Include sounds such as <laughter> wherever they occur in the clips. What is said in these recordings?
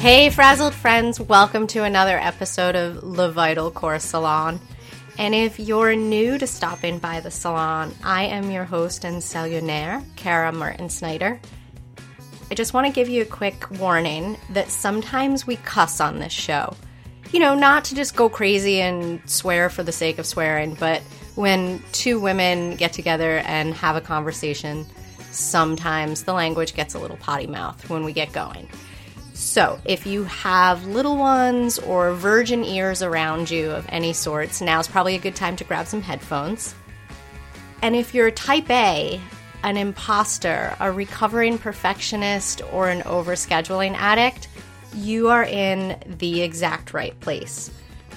Hey, frazzled friends, welcome to another episode of Le Vital Corps Salon. And if you're new to stopping by the salon, I am your host and salionaire, Kara Martin Snyder. I just want to give you a quick warning that sometimes we cuss on this show. You know, not to just go crazy and swear for the sake of swearing, but when two women get together and have a conversation, sometimes the language gets a little potty mouth when we get going. So, if you have little ones or virgin ears around you of any sorts, now's probably a good time to grab some headphones. And if you're type A, an imposter, a recovering perfectionist, or an overscheduling addict, you are in the exact right place.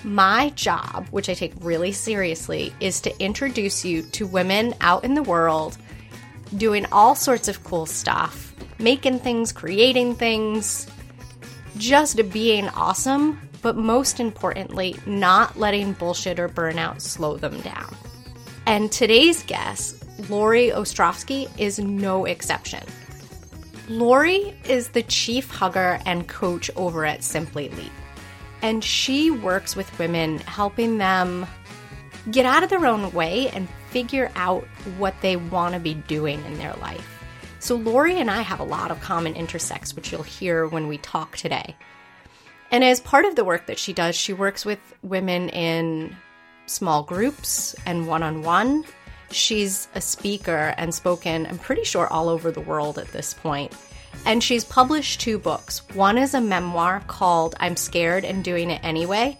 My job, which I take really seriously, is to introduce you to women out in the world doing all sorts of cool stuff, making things, creating things, just being awesome, but most importantly, not letting bullshit or burnout slow them down. And today's guest, Lauree Ostrofsky, is no exception. Lauree is the chief hugger and coach over at Simply Leap, and she works with women, helping them get out of their own way and figure out what they want to be doing in their life. So, Lauree and I have a lot of common intersects, which you'll hear when we talk today. And as part of the work that she does, she works with women in small groups and one on one. She's a speaker and spoken, I'm pretty sure, all over the world at this point. And she's published two books. One is a memoir called I'm Scared and Doing It Anyway.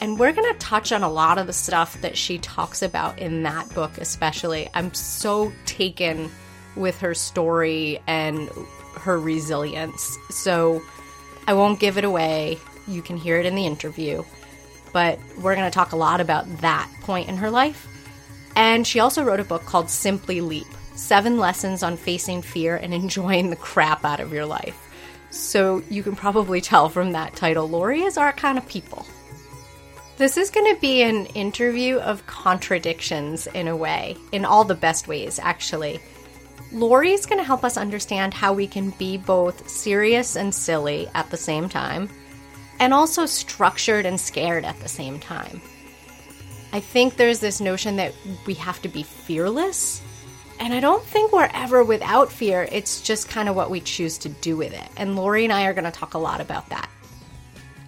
And we're going to touch on a lot of the stuff that she talks about in that book, especially. I'm so taken with her story and her resilience. So I won't give it away. You can hear it in the interview. But we're going to talk a lot about that point in her life. And she also wrote a book called Simply Leap Seven Lessons on Facing Fear and Enjoying the Crap Out of Your Life. So you can probably tell from that title, Lauree is our kind of people. This is going to be an interview of contradictions in a way, in all the best ways, actually. Lauree's going to help us understand how we can be both serious and silly at the same time, and also structured and scared at the same time. I think there's this notion that we have to be fearless, and I don't think we're ever without fear. It's just kind of what we choose to do with it. And Lauree and I are going to talk a lot about that.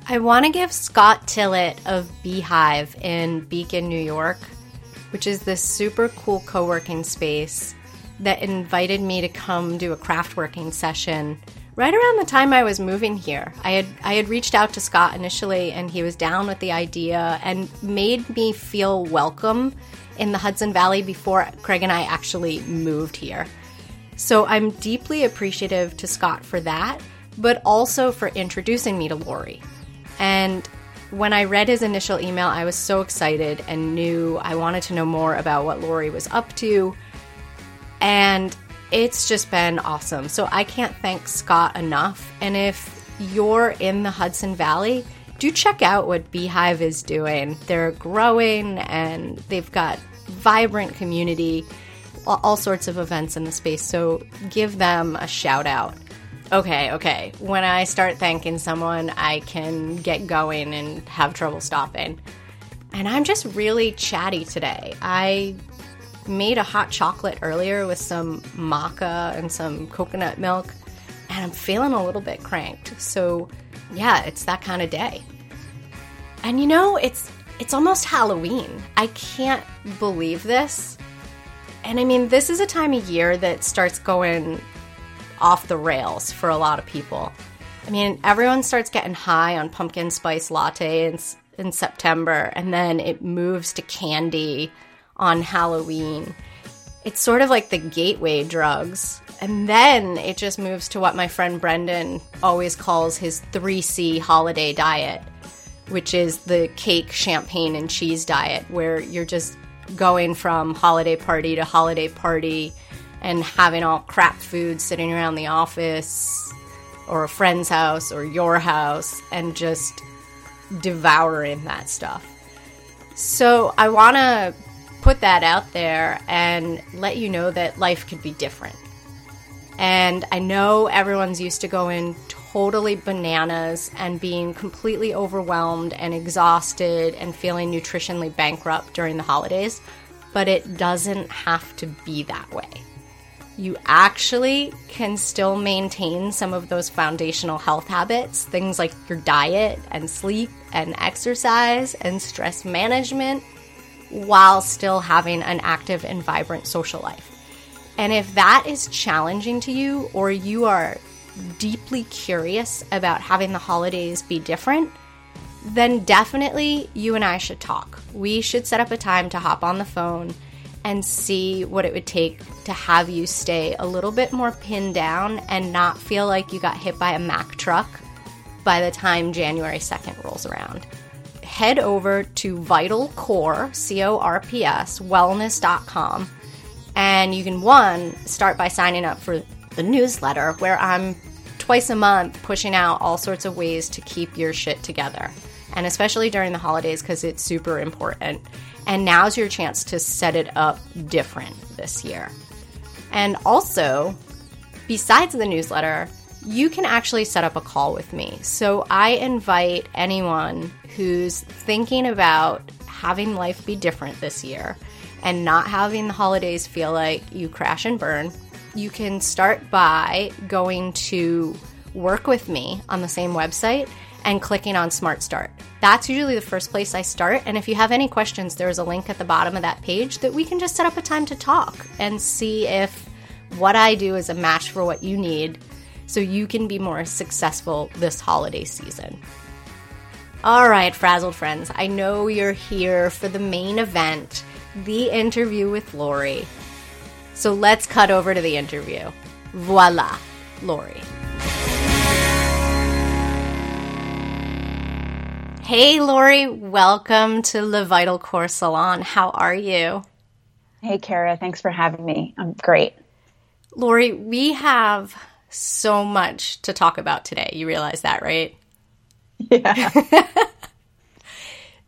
I want to give Scott Tillett of Beehive in Beacon, New York, which is this super cool co working space that invited me to come do a craft working session right around the time I was moving here. I had I had reached out to Scott initially and he was down with the idea and made me feel welcome in the Hudson Valley before Craig and I actually moved here. So I'm deeply appreciative to Scott for that, but also for introducing me to Lauree. And when I read his initial email, I was so excited and knew I wanted to know more about what Lauree was up to and it's just been awesome. So I can't thank Scott enough. And if you're in the Hudson Valley, do check out what Beehive is doing. They're growing and they've got vibrant community, all sorts of events in the space. So give them a shout out. Okay, okay. When I start thanking someone, I can get going and have trouble stopping. And I'm just really chatty today. I made a hot chocolate earlier with some maca and some coconut milk, and I'm feeling a little bit cranked. So, yeah, it's that kind of day. And you know, it's it's almost Halloween. I can't believe this. And I mean, this is a time of year that starts going off the rails for a lot of people. I mean, everyone starts getting high on pumpkin spice lattes in, in September, and then it moves to candy on Halloween. It's sort of like the gateway drugs. And then it just moves to what my friend Brendan always calls his 3C holiday diet, which is the cake, champagne, and cheese diet, where you're just going from holiday party to holiday party and having all crap food sitting around the office or a friend's house or your house and just devouring that stuff. So I want to put that out there and let you know that life could be different. And I know everyone's used to going totally bananas and being completely overwhelmed and exhausted and feeling nutritionally bankrupt during the holidays, but it doesn't have to be that way. You actually can still maintain some of those foundational health habits, things like your diet and sleep and exercise and stress management, while still having an active and vibrant social life. And if that is challenging to you, or you are deeply curious about having the holidays be different, then definitely you and I should talk. We should set up a time to hop on the phone and see what it would take to have you stay a little bit more pinned down and not feel like you got hit by a Mack truck by the time January 2nd rolls around. Head over to Vital Corps, C O R P S, wellness.com, and you can, one, start by signing up for the newsletter where I'm twice a month pushing out all sorts of ways to keep your shit together. And especially during the holidays because it's super important. And now's your chance to set it up different this year. And also, besides the newsletter, you can actually set up a call with me. So I invite anyone who's thinking about having life be different this year and not having the holidays feel like you crash and burn. You can start by going to work with me on the same website and clicking on Smart Start. That's usually the first place I start. And if you have any questions, there's a link at the bottom of that page that we can just set up a time to talk and see if what I do is a match for what you need so you can be more successful this holiday season. All right, frazzled friends, I know you're here for the main event, the interview with Lauree. So let's cut over to the interview. Voila, Lauree. Hey, Lauree, welcome to Le Vital Corps Salon. How are you? Hey, Kara, thanks for having me. I'm great. Lauree, we have so much to talk about today. You realize that, right? Yeah. <laughs>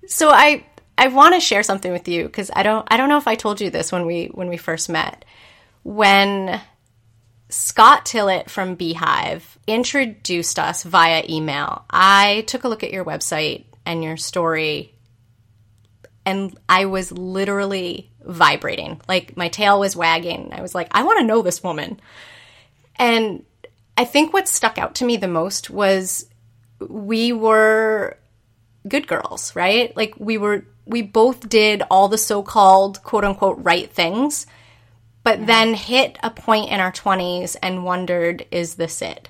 so I I want to share something with you because I don't I don't know if I told you this when we when we first met. When Scott Tillett from Beehive introduced us via email. I took a look at your website and your story and I was literally vibrating. Like my tail was wagging. I was like, I want to know this woman. And I think what stuck out to me the most was we were good girls, right? Like we were we both did all the so-called quote unquote right things, but yeah. then hit a point in our 20s and wondered, is this it?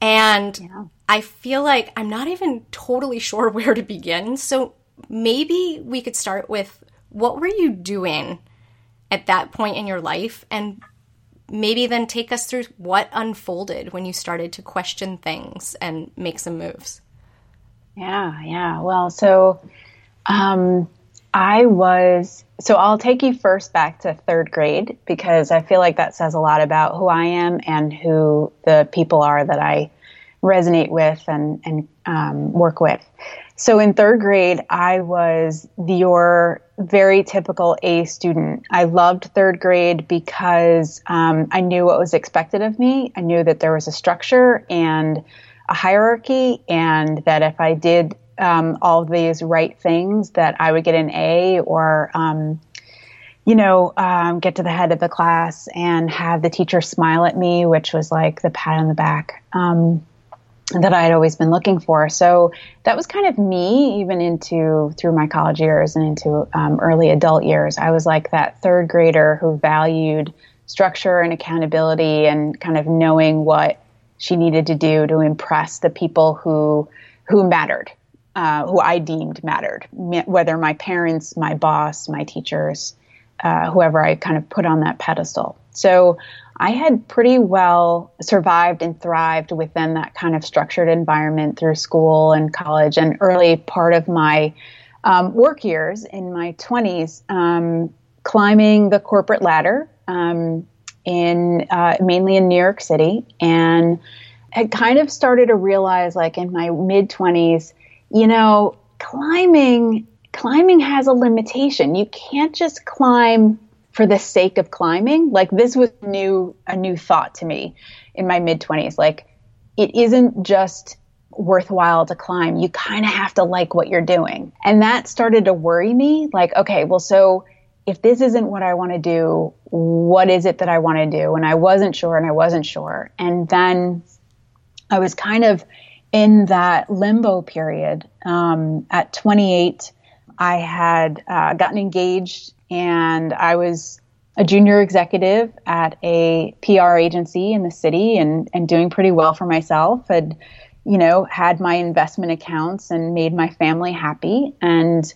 And yeah. I feel like I'm not even totally sure <laughs> where to begin. So maybe we could start with what were you doing at that point in your life and maybe then take us through what unfolded when you started to question things and make some moves. Yeah, yeah. Well, so um, I was, so I'll take you first back to third grade because I feel like that says a lot about who I am and who the people are that I resonate with and, and um, work with. So in third grade, I was your very typical A student. I loved third grade because um, I knew what was expected of me. I knew that there was a structure and a hierarchy, and that if I did um, all these right things, that I would get an A or um, you know, um, get to the head of the class and have the teacher smile at me, which was like the pat on the back. That I had always been looking for. So that was kind of me, even into through my college years and into um, early adult years. I was like that third grader who valued structure and accountability and kind of knowing what she needed to do to impress the people who who mattered, uh, who I deemed mattered, whether my parents, my boss, my teachers, uh, whoever I kind of put on that pedestal. So I had pretty well survived and thrived within that kind of structured environment through school and college and early part of my um, work years in my 20s, um, climbing the corporate ladder um, in uh, mainly in New York City, and had kind of started to realize, like in my mid 20s, you know, climbing climbing has a limitation. You can't just climb for the sake of climbing. Like this was new a new thought to me in my mid 20s. Like it isn't just worthwhile to climb. You kind of have to like what you're doing. And that started to worry me like, okay, well, so if this isn't what I want to do, what is it that I want to do? And I wasn't sure and I wasn't sure. And then I was kind of in that limbo period. Um, at 28, I had uh, gotten engaged and I was a junior executive at a PR agency in the city and, and doing pretty well for myself. Had, you know, had my investment accounts and made my family happy and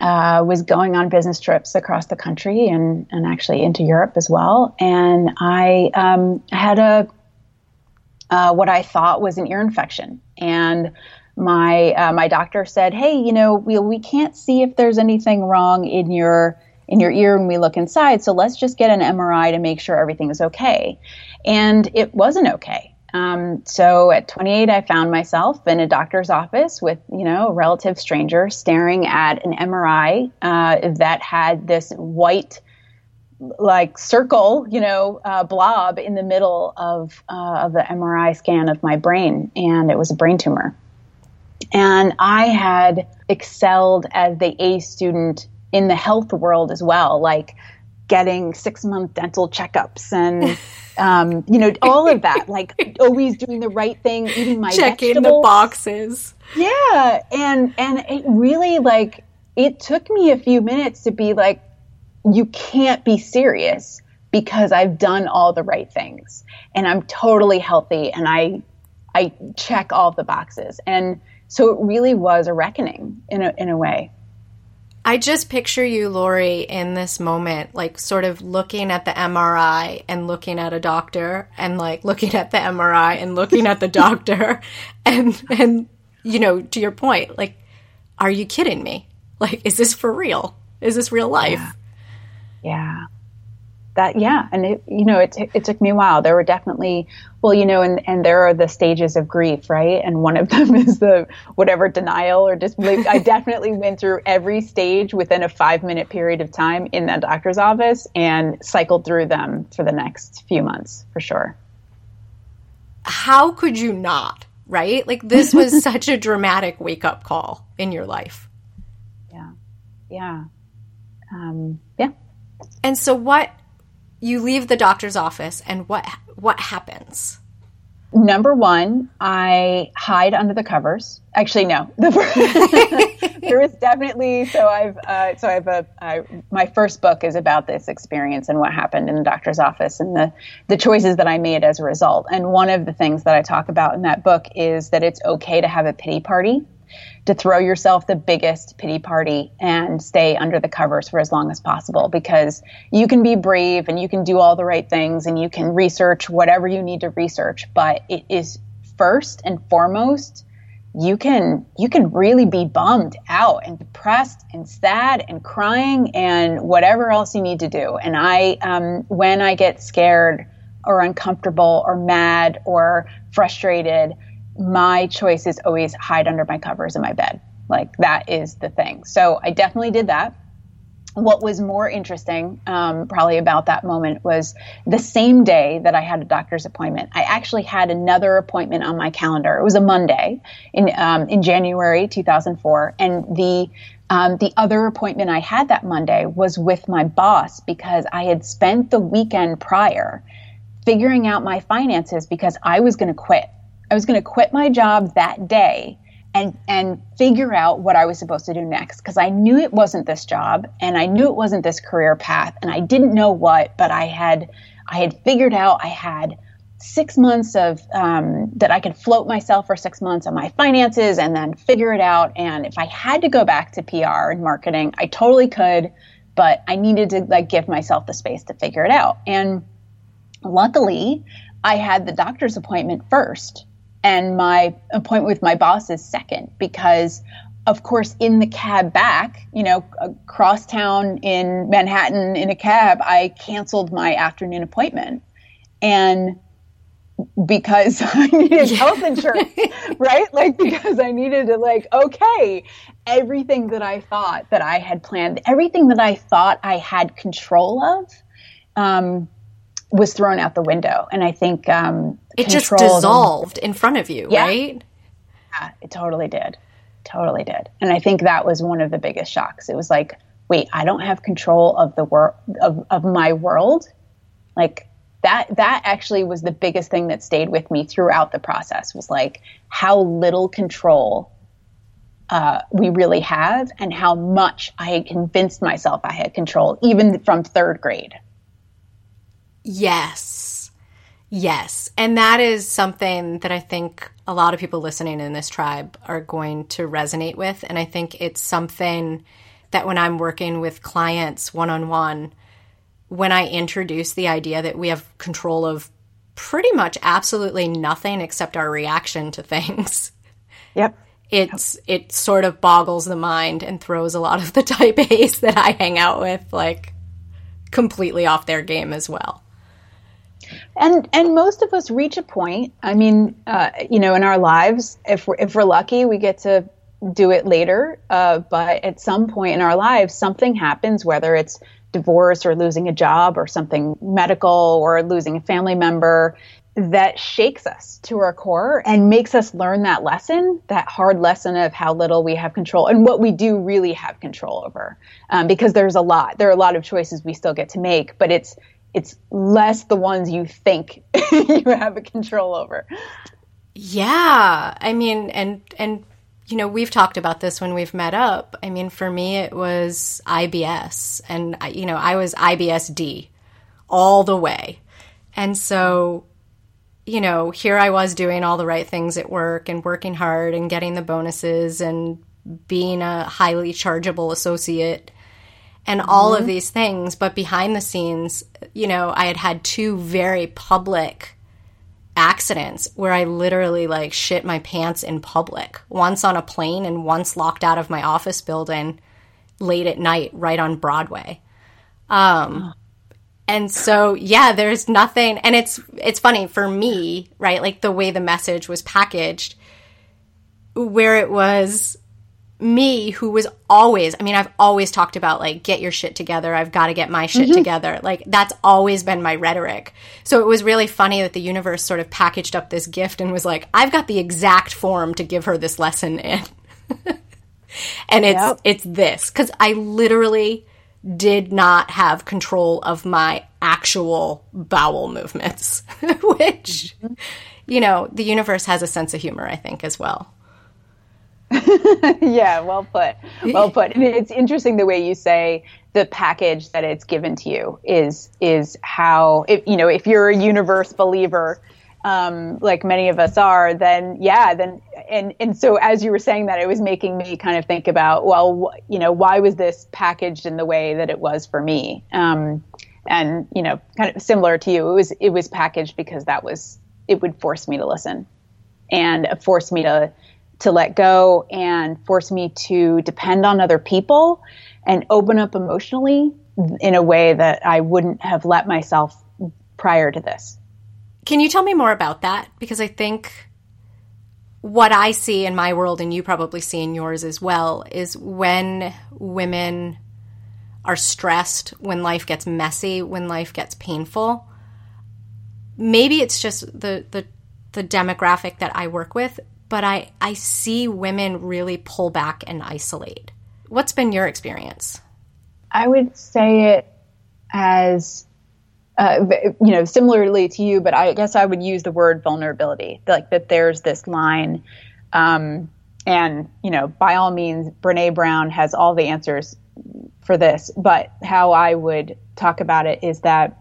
uh, was going on business trips across the country and, and actually into Europe as well. And I um, had a uh, what I thought was an ear infection. And my uh, my doctor said, "Hey, you know, we we can't see if there's anything wrong in your in your ear when we look inside. So let's just get an MRI to make sure everything is okay." And it wasn't okay. Um, so at 28, I found myself in a doctor's office with, you know, a relative stranger staring at an MRI uh, that had this white like circle, you know, uh, blob in the middle of uh, of the MRI scan of my brain, and it was a brain tumor. And I had excelled as the A student in the health world as well, like getting six month dental checkups and. <laughs> Um, you know, all of that, like <laughs> always doing the right thing, eating my checking vegetables. the boxes. Yeah, and and it really like it took me a few minutes to be like, you can't be serious because I've done all the right things and I'm totally healthy and I I check all the boxes. And so it really was a reckoning in a in a way. I just picture you, Lauree, in this moment, like sort of looking at the MRI and looking at a doctor and like looking at the MRI and looking at the <laughs> doctor and and you know, to your point, like, are you kidding me? Like, is this for real? Is this real life? Yeah yeah that yeah. And it, you know it, t- it took me a while. There were definitely well you know and, and there are the stages of grief right? And one of <laughs> them is the whatever denial or disbelief. I <laughs> definitely went through every stage within a five minute period of time in that doctor's office and cycled through them for the next few months for sure. How could you not right? Like this was <laughs> such a dramatic wake up call in your life. Yeah. Yeah. Um, yeah. And so what you leave the doctor's office and what what happens? Number one, I hide under the covers. Actually, no. <laughs> there is definitely so I've uh, so I've a I, my first book is about this experience and what happened in the doctor's office and the the choices that I made as a result. And one of the things that I talk about in that book is that it's okay to have a pity party to throw yourself the biggest pity party and stay under the covers for as long as possible because you can be brave and you can do all the right things and you can research whatever you need to research. But it is first and foremost you can you can really be bummed out and depressed and sad and crying and whatever else you need to do. And i um, when i get scared or uncomfortable or mad or frustrated my choice is always hide under my covers in my bed. Like that is the thing. So I definitely did that. What was more interesting, um, probably about that moment, was the same day that I had a doctor's appointment. I actually had another appointment on my calendar. It was a Monday in um, in January 2004, and the um, the other appointment I had that Monday was with my boss because I had spent the weekend prior figuring out my finances because I was going to quit. I was going to quit my job that day and and figure out what I was supposed to do next because I knew it wasn't this job and I knew it wasn't this career path and I didn't know what, but I had I had figured out I had six months of um, that I could float myself for six months on my finances and then figure it out. And if I had to go back to PR and marketing, I totally could, but I needed to like give myself the space to figure it out. And luckily, I had the doctor's appointment first and my appointment with my boss is second because of course in the cab back you know across town in manhattan in a cab i canceled my afternoon appointment. And because <laughs> i needed health insurance <laughs> right? Like because i needed to like okay everything that i thought that i had planned everything that i thought i had control of um, was thrown out the window. And I think um, it just dissolved in front of you, yeah. right? Yeah, it totally did. Totally did. And I think that was one of the biggest shocks. It was like, wait, I don't have control of the world of, of my world. Like that that actually was the biggest thing that stayed with me throughout the process was like how little control uh, we really have and how much I had convinced myself I had control, even from third grade. Yes. Yes. And that is something that I think a lot of people listening in this tribe are going to resonate with. And I think it's something that when I'm working with clients one on one, when I introduce the idea that we have control of pretty much absolutely nothing except our reaction to <laughs> things. Yep. It's yep. it sort of boggles the mind and throws a lot of the <laughs> type A's that I hang out with like completely off their game as well and and most of us reach a point i mean uh, you know in our lives if we're if we're lucky we get to do it later uh, but at some point in our lives something happens whether it's divorce or losing a job or something medical or losing a family member that shakes us to our core and makes us learn that lesson, that hard lesson of how little we have control and what we do really have control over. Um, because there's a lot, there are a lot of choices we still get to make, but it's it's less the ones you think <laughs> you have a control over. Yeah, I mean, and and you know, we've talked about this when we've met up. I mean, for me, it was IBS, and you know, I was IBSD all the way, and so you know, here I was doing all the right things at work and working hard and getting the bonuses and being a highly chargeable associate and all mm-hmm. of these things. But behind the scenes, you know, I had had two very public accidents where I literally like shit my pants in public. Once on a plane and once locked out of my office building late at night right on Broadway. Um and so yeah, there's nothing and it's it's funny for me, right? Like the way the message was packaged where it was me who was always i mean i've always talked about like get your shit together i've got to get my shit mm-hmm. together like that's always been my rhetoric so it was really funny that the universe sort of packaged up this gift and was like i've got the exact form to give her this lesson in <laughs> and it's yep. it's this cuz i literally did not have control of my actual bowel movements <laughs> which mm-hmm. you know the universe has a sense of humor i think as well <laughs> yeah, well put. Well put. It's interesting the way you say the package that it's given to you is is how if you know if you're a universe believer um, like many of us are, then yeah, then and and so as you were saying that, it was making me kind of think about well, you know, why was this packaged in the way that it was for me? Um, and you know, kind of similar to you, it was it was packaged because that was it would force me to listen and force me to to let go and force me to depend on other people and open up emotionally in a way that I wouldn't have let myself prior to this. Can you tell me more about that? Because I think what I see in my world, and you probably see in yours as well, is when women are stressed, when life gets messy, when life gets painful. Maybe it's just the, the the demographic that I work with, but I, I see women really pull back and isolate. What's been your experience? I would say it as, uh, you know, similarly to you, but I guess I would use the word vulnerability, like that there's this line. Um, and, you know, by all means, Brene Brown has all the answers for this, but how I would talk about it is that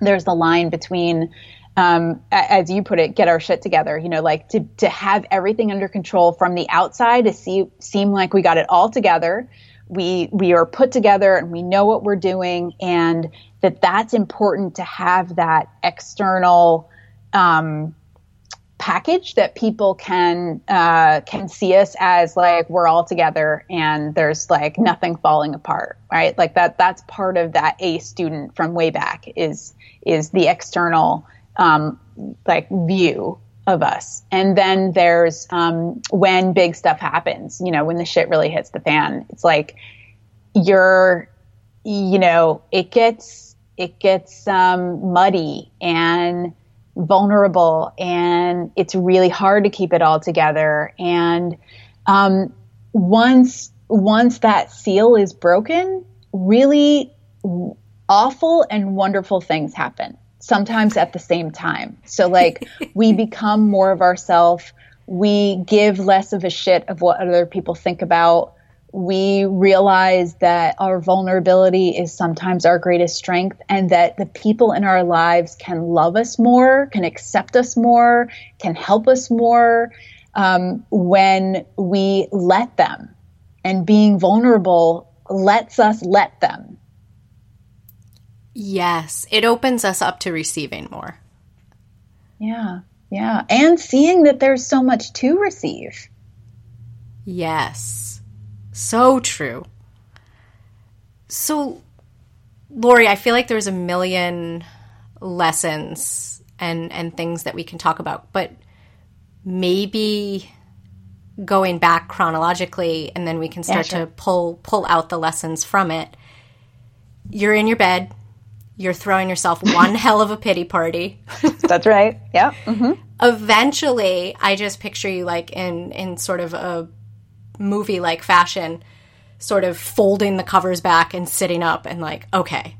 there's the line between um, as you put it, get our shit together. You know, like to to have everything under control from the outside to see seem like we got it all together. We we are put together and we know what we're doing, and that that's important to have that external um, package that people can uh, can see us as like we're all together and there's like nothing falling apart, right? Like that that's part of that A student from way back is is the external um, like view of us. And then there's um, when big stuff happens, you know, when the shit really hits the fan. It's like you're, you know, it gets it gets um, muddy and vulnerable, and it's really hard to keep it all together. And um, once once that seal is broken, really awful and wonderful things happen. Sometimes at the same time. So like <laughs> we become more of ourselves. We give less of a shit of what other people think about we realize that our vulnerability is sometimes our greatest strength and that the people in our lives can love us more, can accept us more, can help us more um, when we let them. And being vulnerable lets us let them. Yes, it opens us up to receiving more. Yeah, yeah. And seeing that there's so much to receive. Yes. So true. So, Lauree, I feel like there's a million lessons and and things that we can talk about, but maybe going back chronologically and then we can start yeah, sure. to pull pull out the lessons from it. You're in your bed, you're throwing yourself one <laughs> hell of a pity party. <laughs> That's right. Yeah. Mm-hmm. Eventually, I just picture you like in in sort of a movie like fashion, sort of folding the covers back and sitting up and like, okay,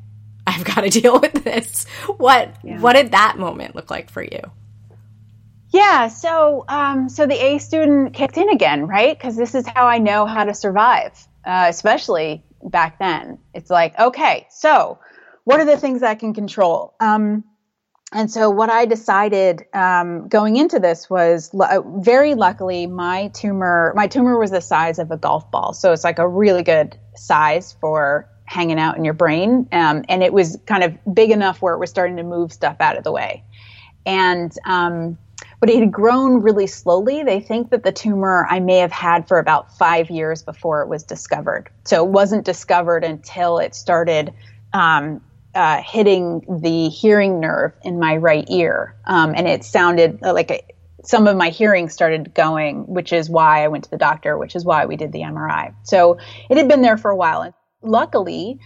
I've got to <laughs> deal with this. What yeah. what did that moment look like for you? Yeah, so um, so the A student kicked in again, right? Because this is how I know how to survive, uh, especially back then. It's like, okay, so what are the things I can control? Um, and so what I decided um, going into this was uh, very luckily my tumor my tumor was the size of a golf ball, so it's like a really good size for hanging out in your brain, um, and it was kind of big enough where it was starting to move stuff out of the way, and um, but it had grown really slowly. They think that the tumor I may have had for about five years before it was discovered, so it wasn't discovered until it started um, uh, hitting the hearing nerve in my right ear, um, and it sounded like a, some of my hearing started going, which is why I went to the doctor, which is why we did the MRI. So it had been there for a while, and luckily.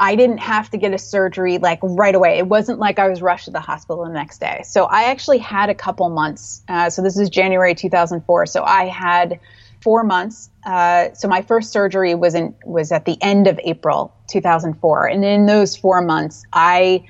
I didn't have to get a surgery like right away. It wasn't like I was rushed to the hospital the next day. So I actually had a couple months. Uh, so this is January 2004. So I had four months. Uh, so my first surgery was in was at the end of April 2004, and in those four months, I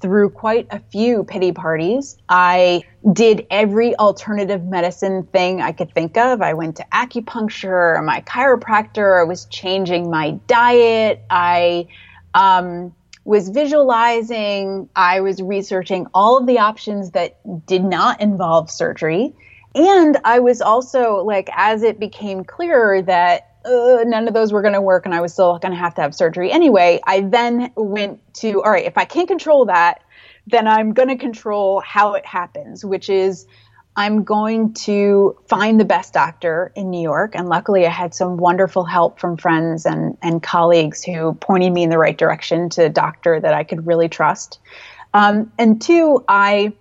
threw quite a few pity parties. I did every alternative medicine thing I could think of. I went to acupuncture, my chiropractor. I was changing my diet. I um, was visualizing. I was researching all of the options that did not involve surgery. And I was also like, as it became clearer that uh, none of those were going to work and I was still going to have to have surgery anyway, I then went to, all right, if I can't control that, then I'm going to control how it happens, which is I'm going to find the best doctor in New York. And luckily, I had some wonderful help from friends and, and colleagues who pointed me in the right direction to a doctor that I could really trust. Um, and two, I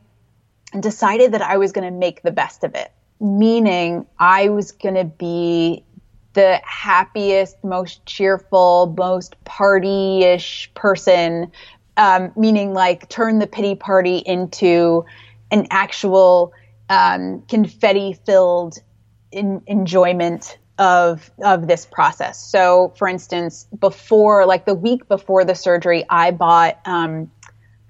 decided that I was going to make the best of it, meaning I was going to be the happiest, most cheerful, most party ish person, um, meaning like turn the pity party into an actual um, confetti filled enjoyment of of this process. So, for instance, before like the week before the surgery, I bought um,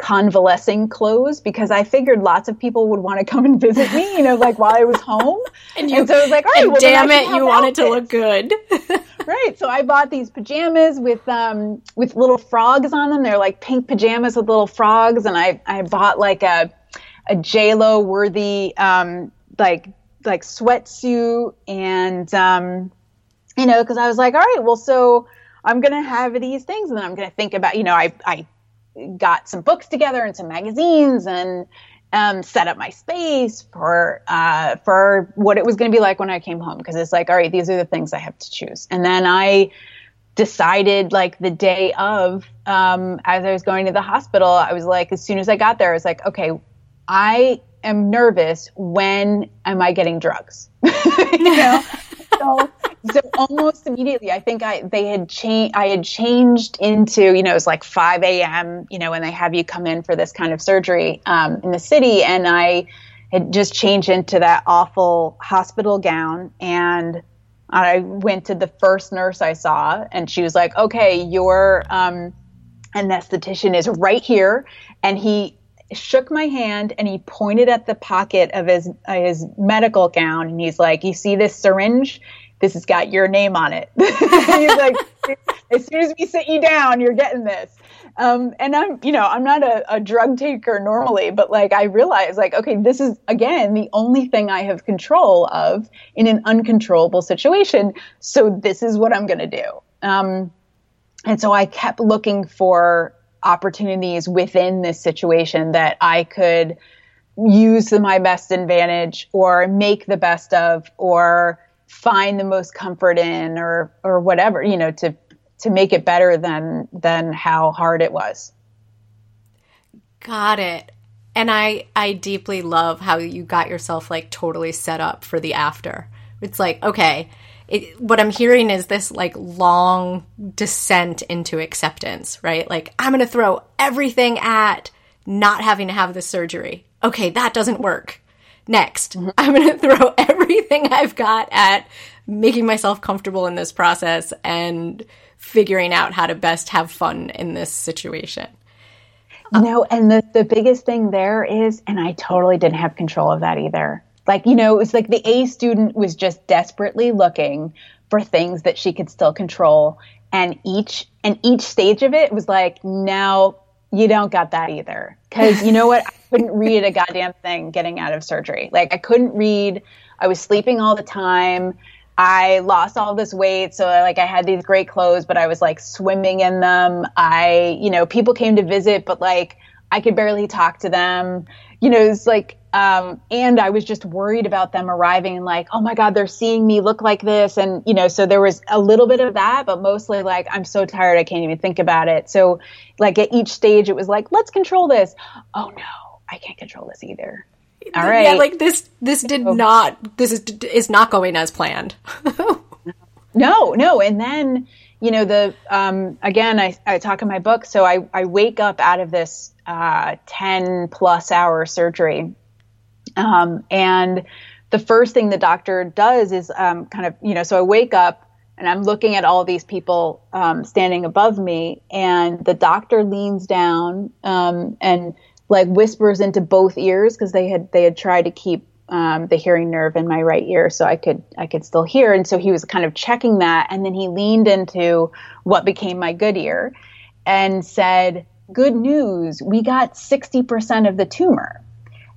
convalescing clothes because I figured lots of people would want to come and visit me, you know, like while I was home. <laughs> and, you, and so I was like, all right, well, damn it, you want it to look good. <laughs> right. So I bought these pajamas with um with little frogs on them. They're like pink pajamas with little frogs, and I I bought like a a J Lo worthy um like like sweatsuit and um you know because I was like, all right, well, so I'm gonna have these things, and then I'm gonna think about you know I I got some books together and some magazines and um, set up my space for uh, for what it was going to be like when I came home because it's like all right these are the things I have to choose. And then I decided like the day of um, as I was going to the hospital I was like as soon as I got there I was like okay I am nervous. When am I getting drugs? <laughs> You know? <laughs> So so almost immediately, I think I they had changed. I had changed into you know it was like 5 a.m. You know when they have you come in for this kind of surgery um, in the city, and I had just changed into that awful hospital gown and. I went to the first nurse I saw, and she was like, "Okay, your um, anesthetician is right here," and he shook my hand and he pointed at the pocket of his uh, his medical gown and he's like, "You see this syringe? This has got your name on it." <laughs> like, "As soon as we sit you down, you're getting this." Um, and I'm, you know, I'm not a, a drug taker normally, but like I realize, like, okay, this is again the only thing I have control of in an uncontrollable situation. So this is what I'm going to do. Um, and so I kept looking for opportunities within this situation that I could use to my best advantage or make the best of or find the most comfort in or or whatever you know to to make it better than than how hard it was got it and i i deeply love how you got yourself like totally set up for the after it's like okay it, what I'm hearing is this like long descent into acceptance, right? Like, I'm going to throw everything at not having to have the surgery. Okay, that doesn't work. Next, mm-hmm. <laughs> I'm going to throw everything I've got at making myself comfortable in this process and figuring out how to best have fun in this situation. No, and the, the biggest thing there is, and I totally didn't have control of that either. Like, you know, it was like the A student was just desperately looking for things that she could still control. And each and each stage of it was like, now you don't got that either. Cause you know what? <laughs> Couldn't read a goddamn thing getting out of surgery. Like I couldn't read. I was sleeping all the time. I lost all this weight. So like I had these great clothes, but I was like swimming in them. I, you know, people came to visit, but like I could barely talk to them. You know, it's like um, and I was just worried about them arriving and like, oh my God, they're seeing me look like this. And, you know, so there was a little bit of that, but mostly like, I'm so tired, I can't even think about it. So, like, at each stage, it was like, let's control this. Oh no, I can't control this either. All right. Yeah, like this, this did oh. not, this is, is not going as planned. <laughs> no, no. And then, you know, the, um, again, I, I talk in my book. So I, I wake up out of this, uh, 10 plus hour surgery um, and the first thing the doctor does is um, kind of, you know, so I wake up and I'm looking at all these people um, standing above me, and the doctor leans down um, and like whispers into both ears because they had they had tried to keep um, the hearing nerve in my right ear so I could I could still hear, and so he was kind of checking that, and then he leaned into what became my good ear and said, "Good news, we got sixty percent of the tumor."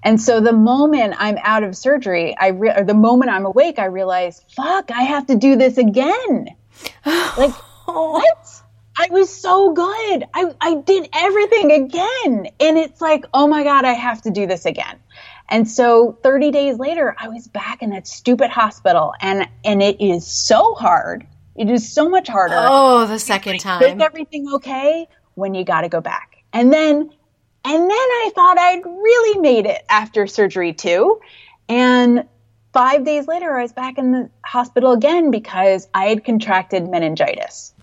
And so the moment I'm out of surgery, I re- or the moment I'm awake, I realize, fuck, I have to do this again. <sighs> like <sighs> what? I was so good. I, I did everything again. And it's like, oh my God, I have to do this again. And so 30 days later, I was back in that stupid hospital and, and it is so hard. It is so much harder. Oh, the second time. Is everything okay when you got to go back? And then and then I thought I'd really made it after surgery too. And five days later, I was back in the hospital again because I had contracted meningitis.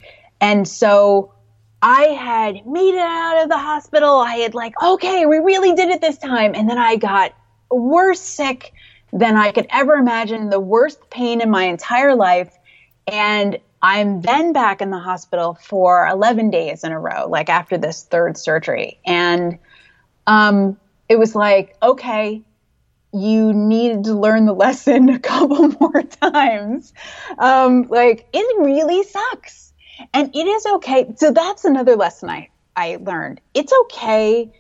And so I had made it out of the hospital. I had like, okay, we really did it this time. And then I got worse sick than I could ever imagine, the worst pain in my entire life. And I'm then back in the hospital for 11 days in a row, like after this third surgery. And um, it was like, okay, you needed to learn the <laughs> lesson a couple <laughs> more times. Um, like, it really sucks. And it is okay. So that's another lesson I, I learned. It's okay.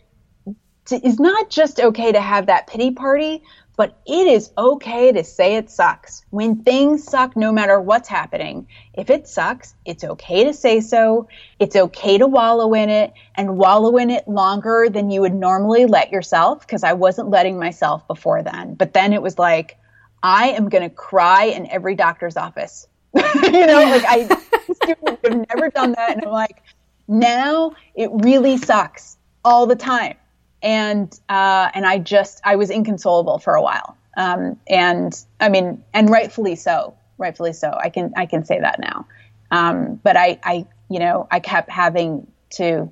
To, it's not just okay to have that pity party, but it is okay to say it sucks. When things suck, no matter what's happening, if it sucks, it's okay to say so. It's okay to wallow in it and wallow in it longer than you would normally let yourself because I wasn't letting myself before then. But then it was like, I am going to cry in every doctor's office. <laughs> you know, like I have never done that. And I'm like, now it really sucks all the time and uh, and I just I was inconsolable for a while. Um, and I mean, and rightfully so. rightfully so. I can I can say that now. Um, but I, I, you know, I kept having to,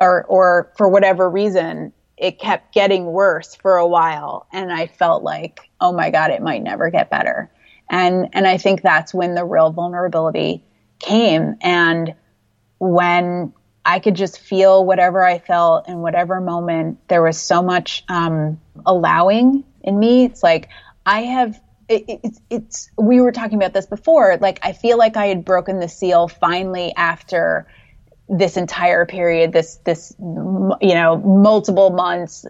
or or for whatever reason, it kept getting worse for a while, and I felt like, oh my god, it might never get better. And and I think that's when the real vulnerability came, and when I could just feel whatever I felt in whatever moment. There was so much um, allowing in me. It's like I have it, it, it's we were talking about this before like i feel like i had broken the seal finally after this entire period this this you know multiple months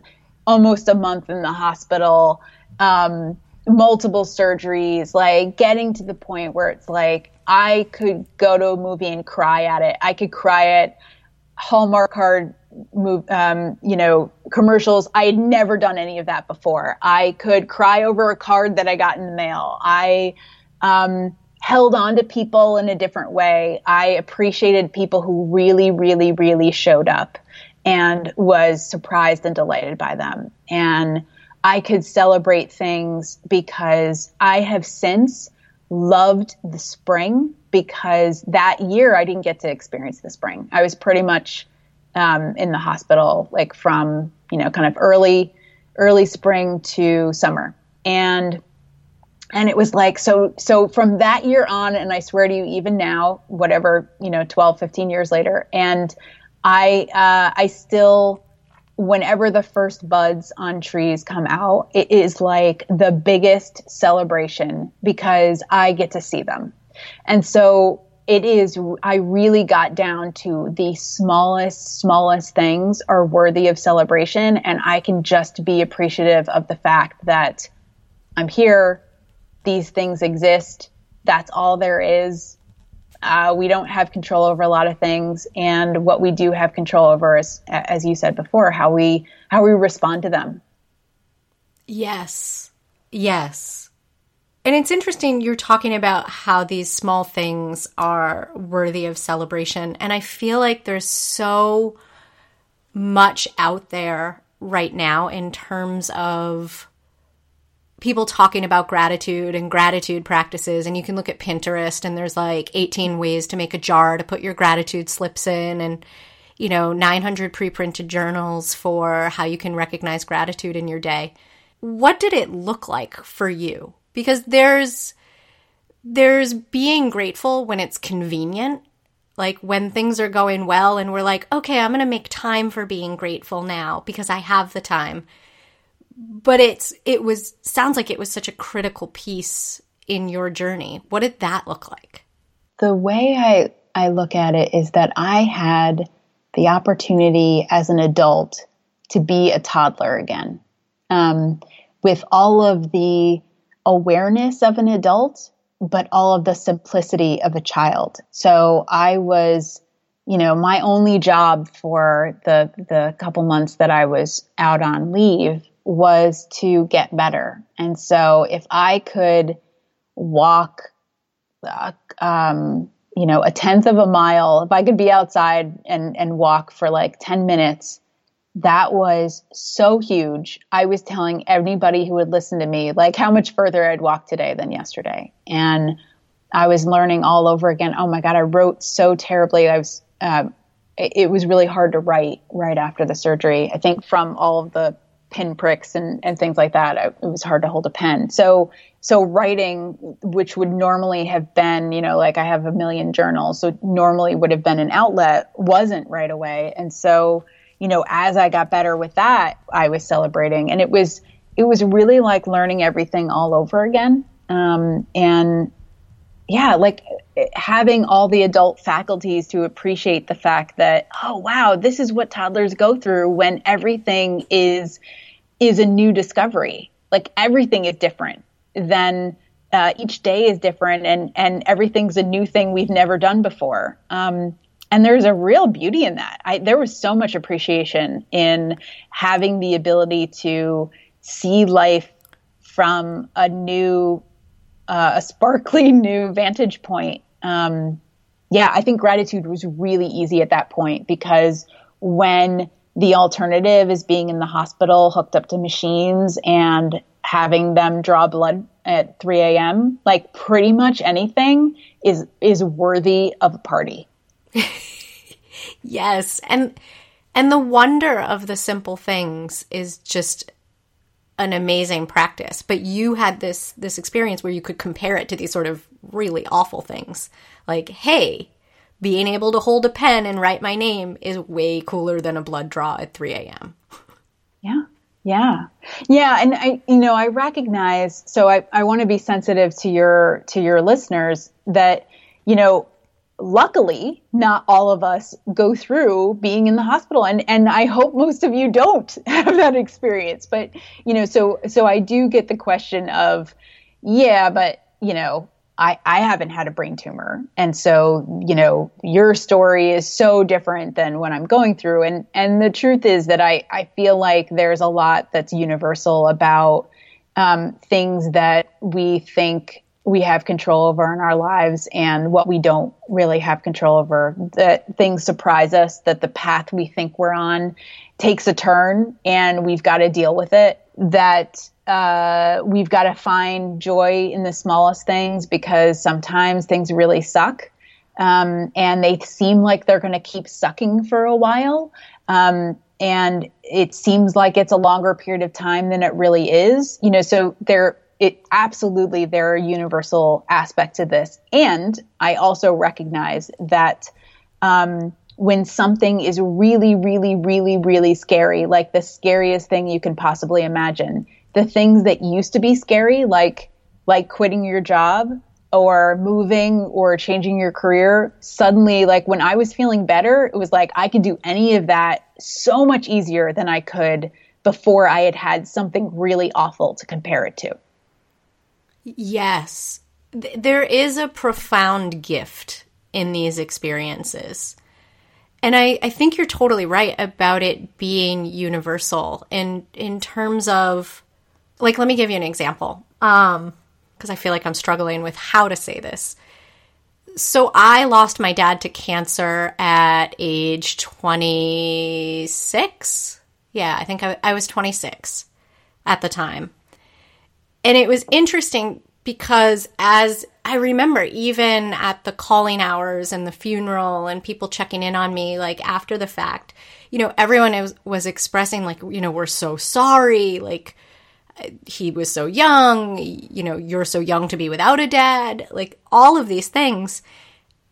almost a month in the hospital um, multiple surgeries like getting to the point where it's like i could go to a movie and cry at it i could cry at hallmark card move, um, you know, commercials. I had never done any of that before. I could cry over a card that I got in the mail. I um, held on to people in a different way. I appreciated people who really, really, really showed up and was surprised and delighted by them. And I could celebrate things because I have since loved the spring because that year I didn't get to experience the spring. I was pretty much um, in the hospital, like from you know kind of early early spring to summer, and and it was like so so from that year on, and I swear to you, even now, whatever you know, 12, 15 years later, and I uh, I still whenever the first buds on trees come out, it is like the biggest celebration because I get to see them. And so it is i really got down to the smallest smallest things are worthy of celebration and i can just be appreciative of the fact that i'm here these things exist that's all there is uh, we don't have control over a lot of things and what we do have control over is as you said before how we how we respond to them yes yes and it's interesting you're talking about how these small things are worthy of celebration. And I feel like there's so much out there right now in terms of people talking about gratitude and gratitude practices. And you can look at Pinterest and there's like 18 ways to make a jar to put your gratitude slips in and you know 900 pre-printed journals for how you can recognize gratitude in your day. What did it look like for you? because there's there's being grateful when it's convenient like when things are going well and we're like okay i'm going to make time for being grateful now because i have the time but it's it was sounds like it was such a critical piece in your journey. What did that look like? The way i i look at it is that i had the opportunity as an adult to be a toddler again. Um, with all of the awareness of an adult, but all of the simplicity of a child. So I was, you know, my only job for the the couple months that I was out on leave was to get better. And so if I could walk uh, um, you know, a tenth of a mile, if I could be outside and, and walk for like 10 minutes that was so huge. I was telling anybody who would listen to me, like how much further I'd walk today than yesterday. And I was learning all over again. Oh my God, I wrote so terribly. I was, uh, it, it, was really hard to write right after the surgery. I think from all of the pin pricks and, and things like that, it was hard to hold a pen. So, so writing, which would normally have been, you know, like I have a million journals, so normally would have been an outlet, wasn't right away. And so, you know, as I got better with that, I was celebrating, and it was it was really like learning everything all over again. Um, and yeah, like having all the adult faculties to appreciate the fact that oh wow, this is what toddlers go through when everything is is a new discovery. Like everything is different. Then uh, each day is different, and and everything's a new thing we've never done before. Um, and there's a real beauty in that. I, there was so much appreciation in having the ability to see life from a new, uh, a sparkly <laughs> new vantage point. Um, yeah, I think gratitude was really easy at that point because when the alternative is being in the hospital hooked up to machines and having them draw blood at 3 a.m. Like pretty much anything is is worthy of a party. <laughs> yes, and and the wonder of the simple things is just an amazing practice. But you had this this experience where you could compare it to these sort of really awful things. Like, hey, being able to hold a pen and write my name is way cooler than a blood draw at 3 a.m. Yeah. Yeah. Yeah. And I, you know, I recognize, so I, I want to be sensitive to your, to your listeners that, you know, luckily not all of us go through being in the hospital and and I hope most of you don't <laughs> have that experience but you know so so I do get the question of yeah but you know I, I haven't had a brain tumor. And so, you know, your story is so different than what I'm going through. And, and the truth is that I, I feel like there's a lot that's universal about um, things that we think we have control over in our lives and what we don't really have control over. That things surprise us, that the path we think we're on takes a turn and we've got to deal with it. That uh, we've got to find joy in the smallest things because sometimes things really suck. Um, and they seem like they're going to keep sucking for a while. Um, and it seems like it's a longer period of time than it really is. You know, so there, it absolutely there are universal aspects to this. And I also recognize that um, when something is really, really, really, really scary, like the scariest thing you can possibly imagine, the things that used to be scary, like like quitting your job or moving or changing your career, suddenly like when I was feeling better, it was like I could do any of that so much easier than I could before I had had something really awful to compare it to. Yes. There is a profound gift in these experiences. And I, I think you're totally right about it being universal in in terms of like let me give you an example um because i feel like i'm struggling with how to say this so i lost my dad to cancer at age 26 yeah i think I, I was 26 at the time and it was interesting because as I remember even at the calling hours and the funeral and people checking in on me like after the fact, you know, everyone was, was expressing like, you know, we're so sorry, like he was so young, you know, you're so young to be without a dad, like all of these things.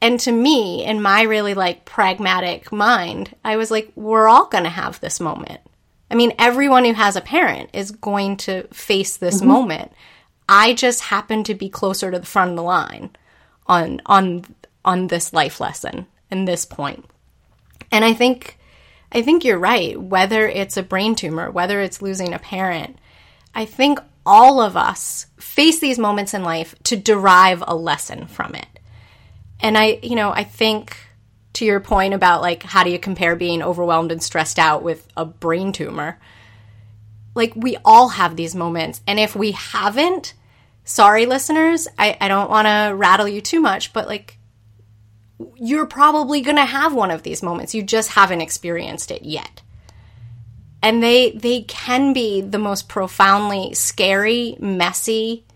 And to me, in my really like pragmatic mind, I was like, we're all going to have this moment. I mean, everyone who has a parent is going to face this mm-hmm. moment. I just happen to be closer to the front of the line on on on this life lesson and this point. And I think I think you're right, whether it's a brain tumor, whether it's losing a parent, I think all of us face these moments in life to derive a lesson from it. And I, you know, I think to your point about like how do you compare being overwhelmed and stressed out with a brain tumor? Like we all have these moments. And if we haven't, sorry listeners, I, I don't want to rattle you too much, but like you're probably going to have one of these moments. You just haven't experienced it yet and they they can be the most profoundly scary, messy,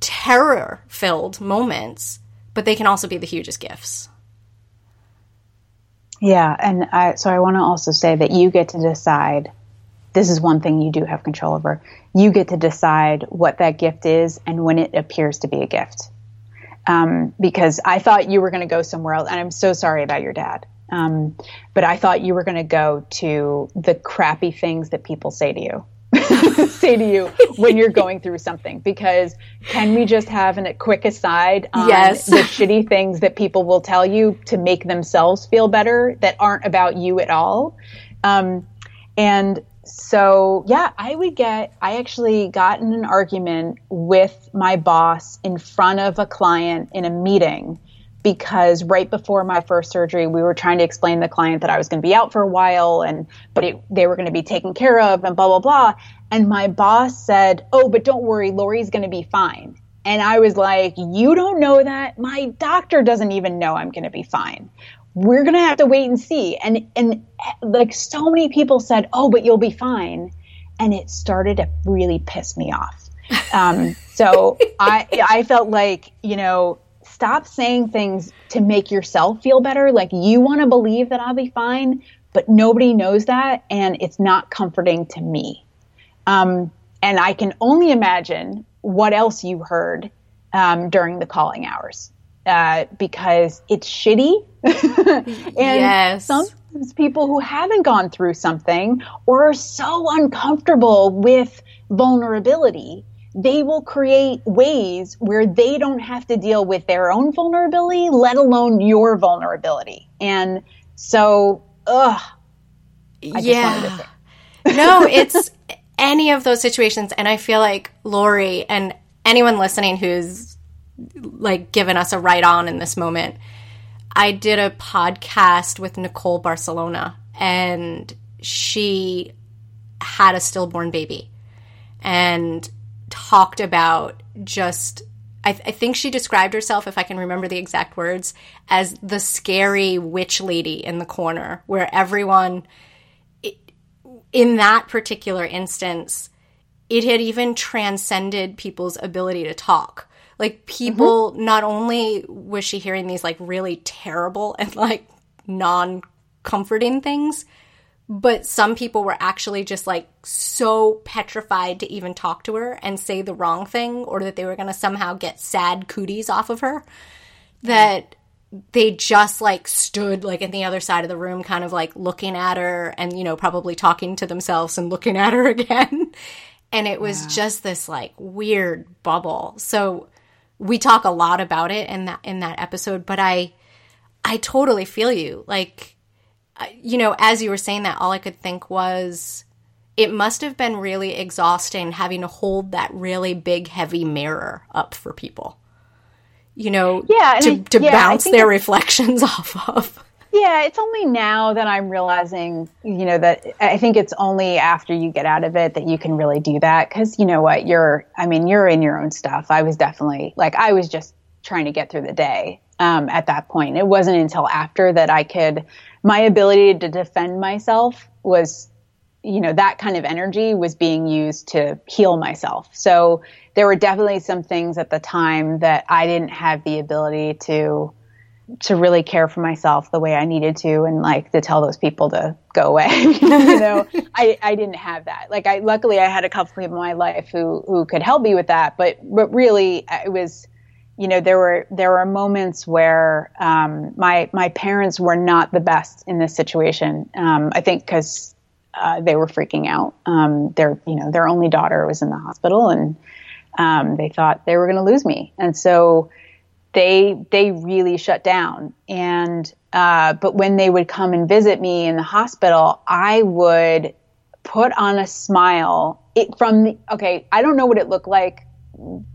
terror-filled moments, but they can also be the hugest gifts. Yeah, and I, so I want to also say that you get to decide. This is one thing you do have control over. You get to decide what that gift is and when it appears to be a gift. Um, because I thought you were going to go somewhere else, and I'm so sorry about your dad. Um, but I thought you were going to go to the crappy things that people say to you. Say to you when you're going through something because can we just have a quick aside on yes. the shitty things that people will tell you to make themselves feel better that aren't about you at all um, and so yeah i would get i actually got in an argument with my boss in front of a client in a meeting because right before my first surgery, we were trying to explain to the client that I was going to be out for a while and, but it, they were going to be taken care of and blah, blah, blah. And my boss said, Oh, but don't worry, Lauree's going to be fine. And I was like, You don't know that? My doctor doesn't even know I'm going to be fine. We're going to have to wait and see. And, and like so many people said, Oh, but you'll be fine. and it started to really piss me off. Um, so <laughs> I I felt like you know stop saying things to make yourself feel better. Like you want to believe that I'll be fine, but nobody knows that, and it's not comforting to me. Um, and I can only imagine what else you heard um, during the calling hours uh, because it's shitty. <laughs> and yes. sometimes people who haven't gone through something or are so uncomfortable with vulnerability they will create ways where they don't have to deal with their own vulnerability, let alone your vulnerability. And so, ugh. Yeah. <laughs> no, it's any of those situations. And I feel like Lauree and anyone listening who's like given us a right on in this moment, I did a podcast with Nicole Barcelona and she had a stillborn baby. And talked about just I, th- I, think she described herself, if I can remember the exact words, as the scary witch lady in the corner, where everyone, it, in that particular instance, it had even transcended people's ability to talk. Like, people, mm-hmm. not only was she hearing these, like, really terrible and, like, non comforting things, but some people were actually just like so petrified to even talk to her and say the wrong thing or that they were going to somehow get sad cooties off of her that they just like stood like in the other side of the room kind of like looking at her and you know probably talking to themselves and looking at her <laughs> again. And it was yeah. just this like weird bubble. So we talk a lot about it in that in that episode but i i totally feel you. Like you know, as you were saying that, all I could think was it must have been really exhausting having to hold that really big, heavy mirror up for people. You know, yeah, to, to yeah, bounce their reflections <laughs> off of. Yeah, it's only now that I'm realizing, you know, that I think it's only after you get out of it that you can really do that. Cause you know what? You're, I mean, you're in your own stuff. I was definitely, like, I was just trying to get through the day um, at that point. It wasn't until after that I could my ability to defend myself was you know that kind of energy was being used to heal myself. So there were definitely some things at the time that i didn't have the ability to to really care for myself the way i needed to and like to tell those people to go away <laughs> you know? <laughs> I i didn't have that. Like i luckily i had a couple people in my life who who could help me with that but but really it was you know there were there were moments where um, my my parents were not the best in this situation. Um, I think because uh, they were freaking out. Um, their you know their only daughter was in the hospital, and um, they thought they were going to lose me, and so they they really shut down. And uh, but when they would come and visit me in the hospital, I would put on a smile. It from the okay. I don't know what it looked like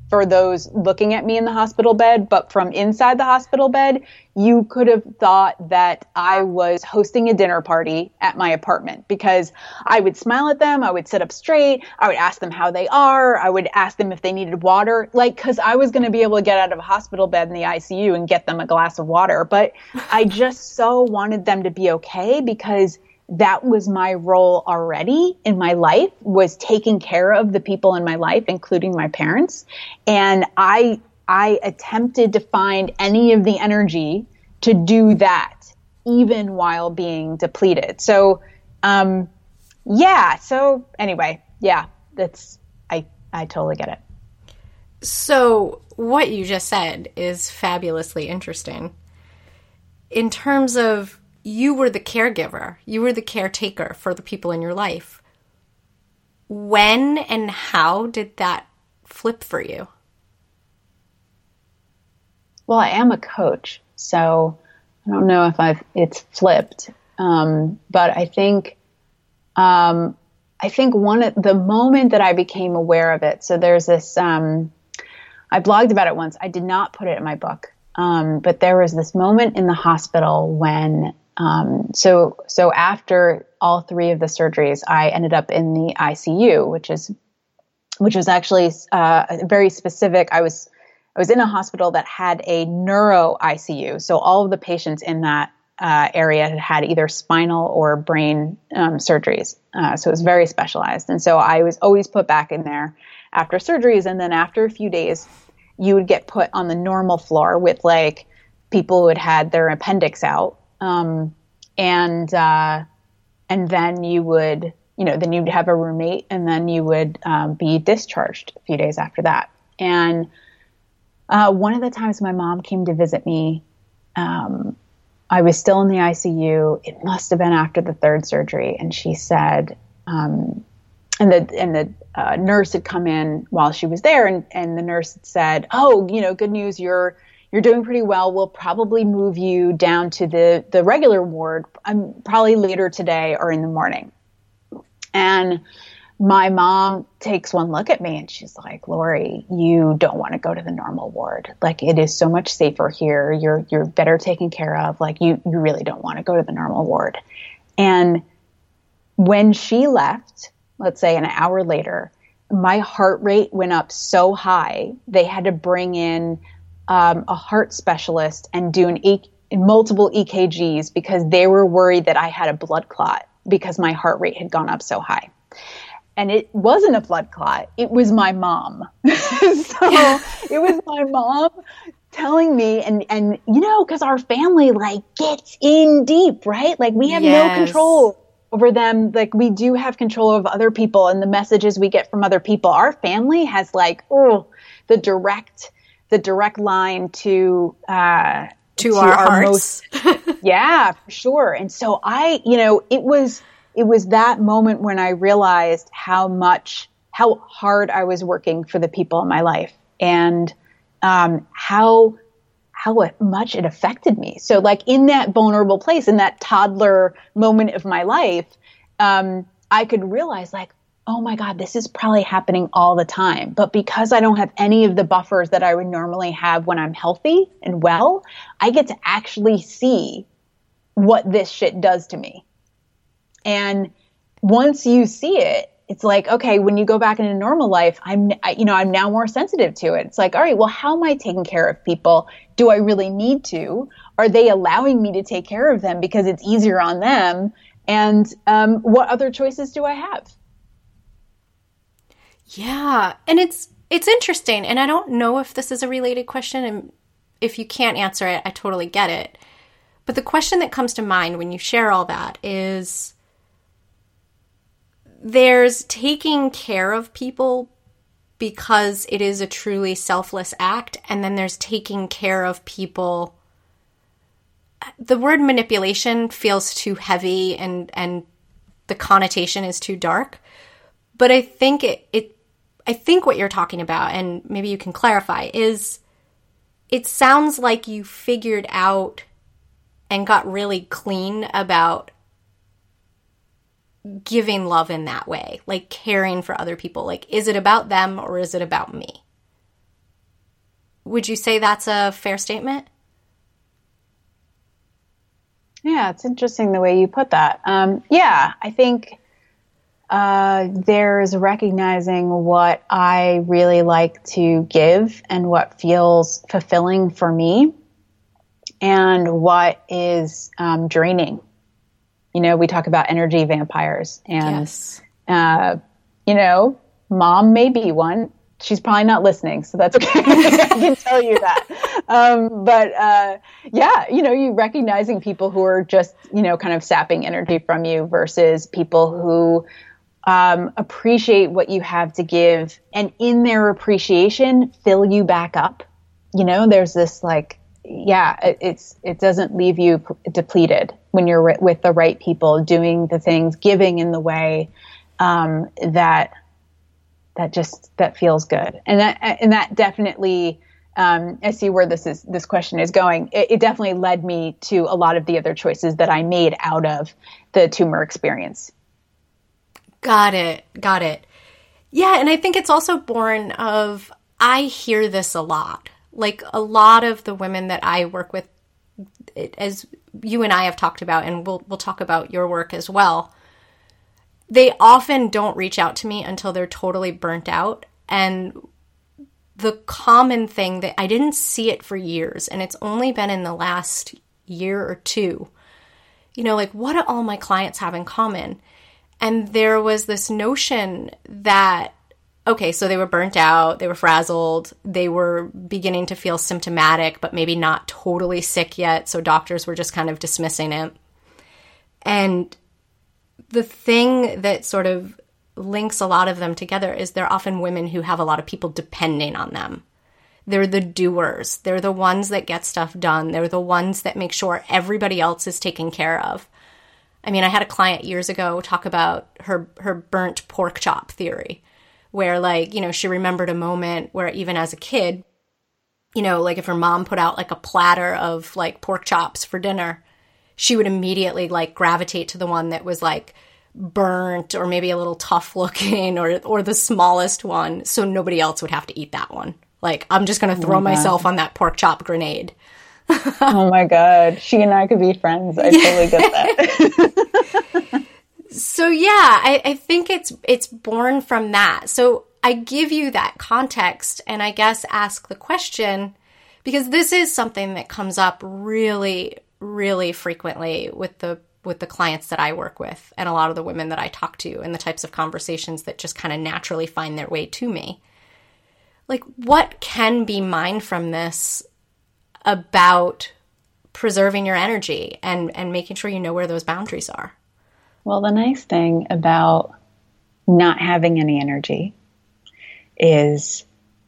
for those looking at me in the hospital bed, but from inside the hospital bed, you could have thought that I was hosting a dinner party at my apartment because I would smile at them, I would sit up straight, I would ask them how they are, I would ask them if they needed water, like, because I was going to be able to get out of a hospital bed in the ICU and get them a glass of water. But I <laughs> just so wanted them to be okay because that was my role already in my life was taking care of the people in my life including my parents. And i i attempted to find any of the energy to do that even while being depleted. So um yeah so anyway yeah that's i i totally get it. So what you just said is fabulously interesting. In terms of you were the caregiver, you were the caretaker for the people in your life. When and how did that flip for you? Well, I am a coach, so I don't know if I've it's flipped, um, but I think um, I think one of the moment that I became aware of it. So there's this. Um, I blogged about it once. I did not put it in my book, um, but there was this moment in the hospital when um, so so after all three of the surgeries, I ended up in the ICU, which is which was actually uh, very specific. I was I was in a hospital that had a neuro ICU, so all of the patients in that uh, area had had either spinal or brain um, surgeries. Uh, so it was very specialized. And so I was always put back in there after surgeries. And then after a few days, you would get put on the normal floor with like people who had had their appendix out. Um, and, uh, and then you would, you know, then you'd have a roommate and then you would um, be discharged a few days after that. And uh, one of the times my mom came to visit me, um, I was still in the ICU. It must have been after the third surgery, and she said, um, and the and the uh, nurse had come in while she was there, and and the nurse had said, "Oh, you know, good news, you're." You're doing pretty well. We'll probably move you down to the, the regular ward, um, probably later today or in the morning. And my mom takes one look at me and she's like, Lauree, you don't want to go to the normal ward. Like it is so much safer here. You're you're better taken care of. Like you you really don't want to go to the normal ward. And when she left, let's say an hour later, my heart rate went up so high they had to bring in um, a heart specialist and do an e- multiple EKGs because they were worried that I had a blood clot because my heart rate had gone up so high and it wasn't a blood clot. It was my mom. <laughs> so <laughs> it was my mom telling me and and you know because our family like gets in deep right like we have yes. no control over them like we do have control of other people and the messages we get from other people our family has like oh the direct the direct line to uh to, to our, our most <laughs> yeah for sure and so i you know it was it was that moment when I realized how much, how hard I was working for the people in my life and um, how how much it affected me. So, like in that vulnerable place, in that toddler moment of my life, um, I could realize, like, oh my God, this is probably happening all the time. But because I don't have any of the buffers that I would normally have when I'm healthy and well, I get to actually see what this shit does to me. And once you see it, it's like, okay, when you go back into normal life, I'm, you know, I'm now more sensitive to it. It's like, all right, well, how am I taking care of people? Do I really need to? Are they allowing me to take care of them because it's easier on them? And um, what other choices do I have? Yeah, and it's it's interesting, and I don't know if this is a related question, and if you can't answer it, I totally get it. But the question that comes to mind when you share all that is there's taking care of people because it is a truly selfless act, and then there's taking care of people. The word manipulation feels too heavy and and the connotation is too dark. But I think it, it I think what you're talking about, and maybe you can clarify, is it sounds like you figured out and got really clean about giving love in that way, like caring for other people. Like, is it about them or is it about me? Would you say that's a fair statement? Yeah, it's interesting the way you put that. Um, yeah, I think uh, there's recognizing what I really like to give and what feels fulfilling for me and what is um, draining you know, we talk about energy vampires and, yes. uh, you know, mom may be one. She's probably not listening, so that's okay. <laughs> I can <laughs> tell you that. Um, but uh, yeah, you know, you recognizing people who are just, you know, kind of sapping energy from you versus people who um, appreciate what you have to give and in their appreciation fill you back up. You know, there's this like yeah, it, it's it doesn't leave you depleted when you're with the right people, doing the things, giving in the way um, that that just that feels good, and that and that definitely. Um, I see where this is. This question is going. It, it definitely led me to a lot of the other choices that I made out of the tumor experience. Got it. Got it. Yeah, and I think it's also born of I hear this a lot like a lot of the women that I work with, as you and I have talked about, and we'll we'll talk about your work as well. They often don't reach out to me until they're totally burnt out, and the common thing that I didn't see it for years, and it's only been in the last year or two, you know, like what do all my clients have in common? And there was this notion that, okay, so they were burnt out, they were frazzled, they were beginning to feel symptomatic, but maybe not totally sick yet. So doctors were just kind of dismissing it. And the thing that sort of links a lot of them together is they're often women who have a lot of people depending on them. They're the doers. They're the ones that get stuff done. They're the ones that make sure everybody else is taken care of. I mean, I had a client years ago talk about her her burnt pork chop theory, where like, you know, she remembered a moment where even as a kid, you know, like if her mom put out like a platter of like pork chops for dinner, she would immediately like gravitate to the one that was like burnt or maybe a little tough looking or or the smallest one so nobody else would have to eat that one. Like I'm just going to throw oh my myself on that pork chop grenade. <laughs> oh my god, she and I could be friends. I totally get that. <laughs> so yeah, I, I think it's it's born from that. So I give you that context and I guess ask the question because this is something that comes up really, really frequently with the with the clients that I work with and a lot of the women that I talk to and the types of conversations that just kind of naturally find their way to me. Like what can be mined from this about preserving your energy and and making sure you know where those boundaries are. Well, the nice thing about not having any energy is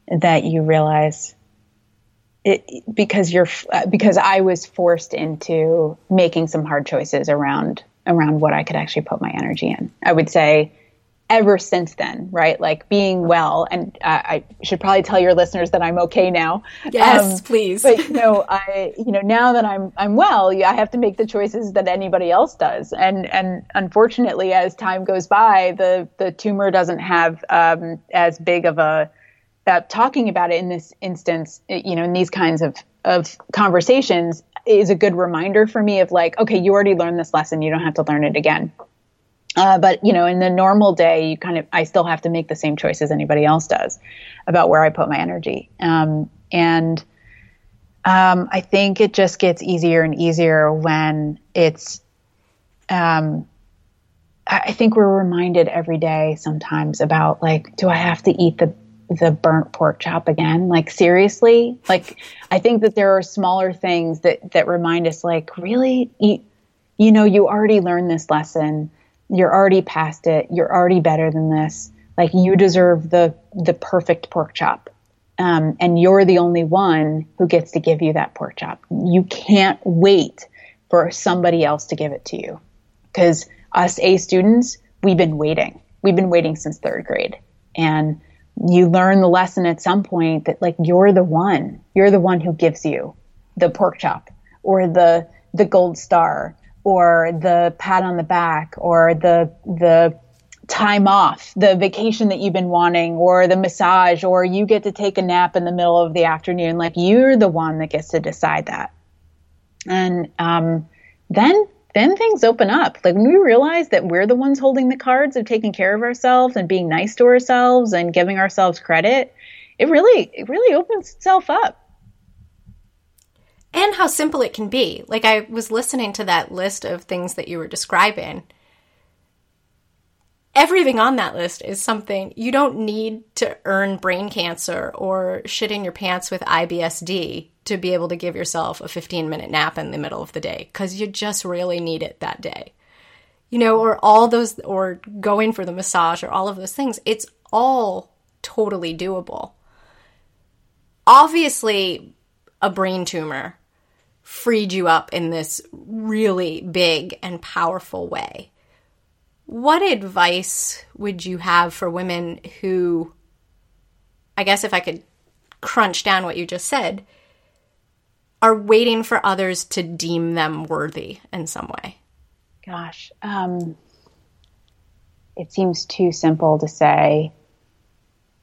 that you realize it because you're uh, because I was forced into making some hard choices around around what I could actually put my energy in. I would say ever since then, right? Like being well, and uh, I should probably tell your listeners that I'm okay now. Yes, um, please. but you <laughs> know, I you know now that I'm I'm well, I have to make the choices that anybody else does, and and unfortunately, as time goes by, the the tumor doesn't have um, as big of a uh, talking about it in this instance, you know, in these kinds of of conversations is a good reminder for me of like, okay, you already learned this lesson, you don't have to learn it again. Uh, but you know, in the normal day, you kind of I still have to make the same choices anybody else does about where I put my energy. Um, and um, I think it just gets easier and easier when it's. Um, I think we're reminded every day sometimes about like, do I have to eat the the burnt pork chop again? Like seriously? Like I think that there are smaller things that that remind us like, really, you, you know, you already learned this lesson you're already past it. You're already better than this. Like you deserve the the perfect pork chop. Um, and you're the only one who gets to give you that pork chop. You can't wait for somebody else to give it to you. Because us A students, we've been waiting. We've been waiting since third grade. And you learn the lesson at some point that like you're the one, you're the one who gives you the pork chop or the the gold star or the pat on the back or the the time off, the vacation that you've been wanting, or the massage, or you get to take a nap in the middle of the afternoon. Like you're the one that gets to decide that. And um, then then things open up. Like when we realize that we're the ones holding the cards of taking care of ourselves and being nice to ourselves and giving ourselves credit, it really it really opens itself up and how simple it can be. Like I was listening to that list of things that you were describing. Everything on that list is something you don't need to earn brain cancer or shit in your pants with IBSD to be able to give yourself a 15 minute nap in the middle of the day because you just really need it that day. You know, or all those, or going for the massage or all of those things. It's all totally doable. Obviously, a brain tumor freed you up in this really big and powerful way. What advice would you have for women who, I guess if I could crunch down what you just said, are waiting for others to deem them worthy in some way? Gosh, um, it seems too simple to say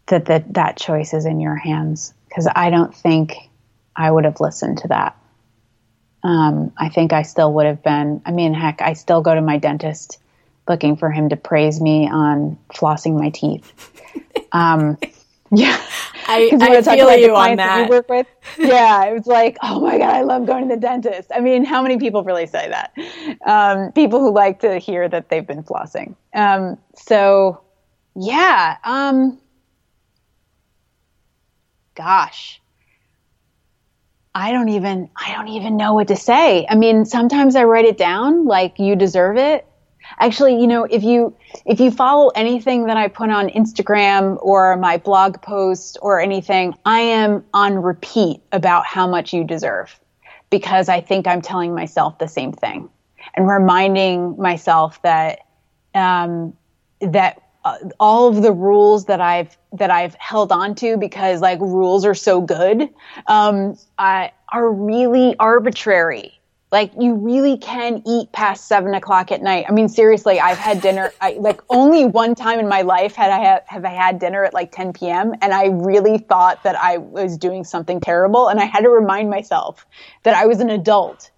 that that, that choice is in your hands because I don't think I would have listened to that um, I think I still would have been. I mean, heck, I still go to my dentist looking for him to praise me on flossing my teeth. Um, <laughs> yeah. I, <laughs> I feel you on that. work with. <laughs> Yeah, it was like, oh my god, I love going to the dentist. I mean, how many people really say that? Um, people who like to hear that they've been flossing. Um, so, yeah. Um, gosh, I don't even I don't even know what to say. I mean, sometimes I write it down like you deserve it. Actually, you know, if you if you follow anything that I put on Instagram or my blog post or anything, I am on repeat about how much you deserve because I think I'm telling myself the same thing and reminding myself that um, that uh, all of the rules that I've that I've held on to because like rules are so good um, I, are really arbitrary. Like you really can eat past seven o'clock at night. I mean, seriously, I've had dinner. <laughs> I, like only one time in my life had I have, have I had dinner at like 10 p.m. and I really thought that I was doing something terrible, and I had to remind myself that I was an adult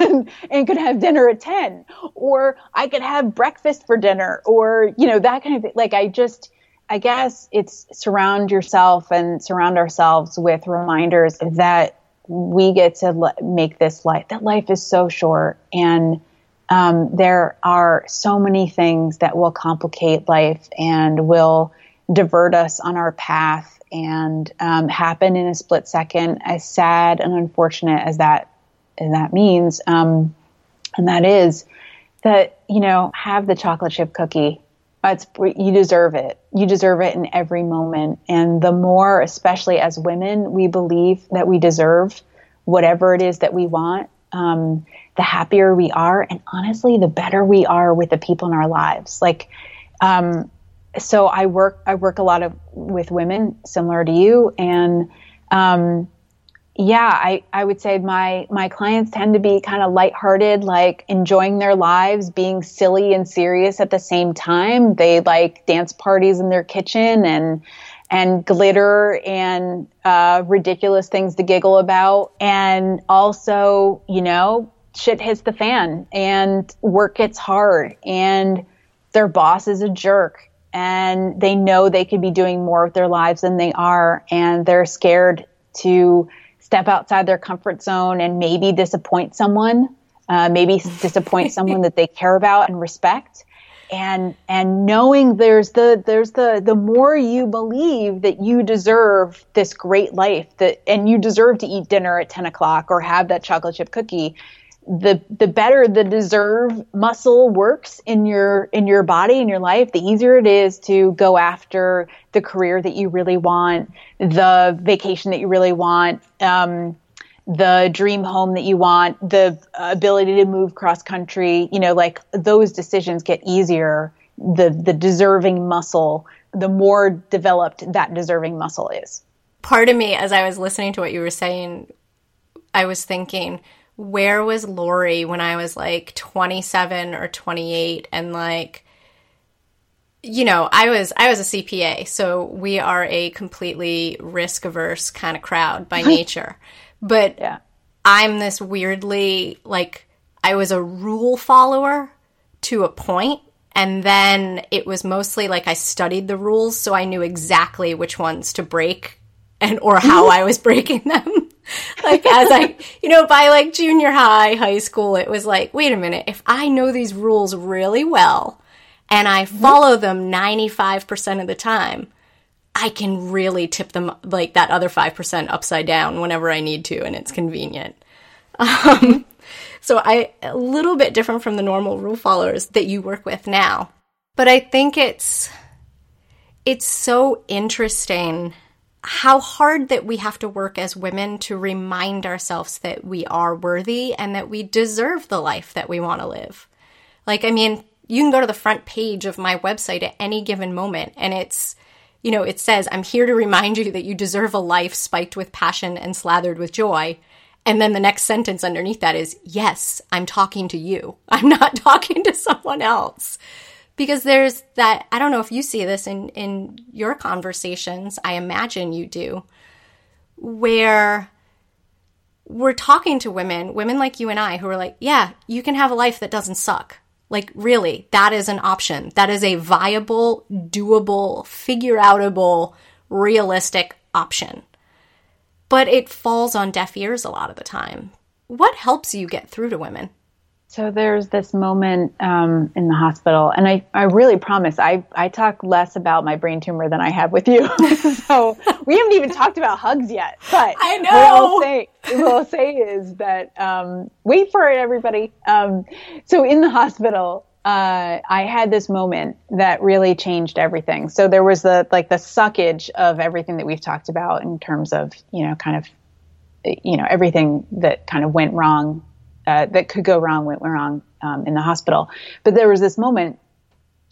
and, and could have dinner at 10 or I could have breakfast for dinner or, you know, that kind of thing. Like I just, I guess it's surround yourself and surround ourselves with reminders that we get to make this life, that life is so short and, um, there are so many things that will complicate life and will divert us on our path and um, happen in a split second. As sad and unfortunate as that that means, um, and that is that you know have the chocolate chip cookie. It's you deserve it. You deserve it in every moment, and the more, especially as women, we believe that we deserve whatever it is that we want. Um, the happier we are, and honestly, the better we are with the people in our lives. Like, um, so I work I work a lot of with women, similar to you, and um, yeah, I, I would say my, my clients tend to be kind of lighthearted, like enjoying their lives, being silly and serious at the same time. They like dance parties in their kitchen and, and glitter and, uh, ridiculous things to giggle about. And also, you know, shit hits the fan and work gets hard and their boss is a jerk and they know they could be doing more with their lives than they are and they're scared to step outside their comfort zone and maybe disappoint someone, uh, maybe disappoint <laughs> someone that they care about and respect. And, and knowing there's the, there's the, the more you believe that you deserve this great life that, and you deserve to eat dinner at 10 o'clock or have that chocolate chip cookie, the the better the deserve muscle works in your in your body in your life the easier it is to go after the career that you really want the vacation that you really want um, the dream home that you want the ability to move cross country. You know like those decisions get easier. The the deserving muscle the more developed that deserving muscle is. Part of me as i was listening to what you were saying i was thinking where was Lauree when I was like 27 or 28 and like you know, I was I was a CPA, so we are a completely risk averse kind of crowd by <laughs> nature. But yeah. I'm this weirdly like I was a rule follower to a point and then it was mostly like I studied the rules so I knew exactly which ones to break and or how <laughs> I was breaking them. <laughs> like as I, you know, by like junior high, high school, it was like, wait a minute, if I know these rules really well and I mm-hmm. follow them 95% of the time, I can really tip them like that other 5% upside down whenever I need to and it's convenient. <laughs> Um, so I, a little bit different from the normal rule followers that you work with now. But I think it's, it's so interesting how hard that we have to work as women to remind ourselves that we are worthy and that we deserve the life that we want to live. Like, I mean, you can go to the front page of my website at any given moment and it's, you know, it says, I'm here to remind you that you deserve a life spiked with passion and slathered with joy. And then the next sentence underneath that is, yes, I'm talking to you. <laughs> I'm not talking to someone else because there's that I don't know if you see this in in your conversations, I imagine you do, where we're talking to women, women like you and I who are like, yeah, you can have a life that doesn't suck. Like really, that is an option. That is a viable, doable, figure outable, realistic option. But it falls on deaf ears a lot of the time. What helps you get through to women? So there's this moment um, in the hospital, and I, I really promise I, I talk less about my brain tumor than I have with you. <laughs> so we haven't even talked about hugs yet. But I know. What I'll say, what I'll say is that um, wait for it, everybody. Um, so in the hospital, uh, I had this moment that really changed everything. So there was the like the suckage of everything that we've talked about in terms of you know kind of you know everything that kind of went wrong uh, that could go wrong went wrong um, in the hospital. But there was this moment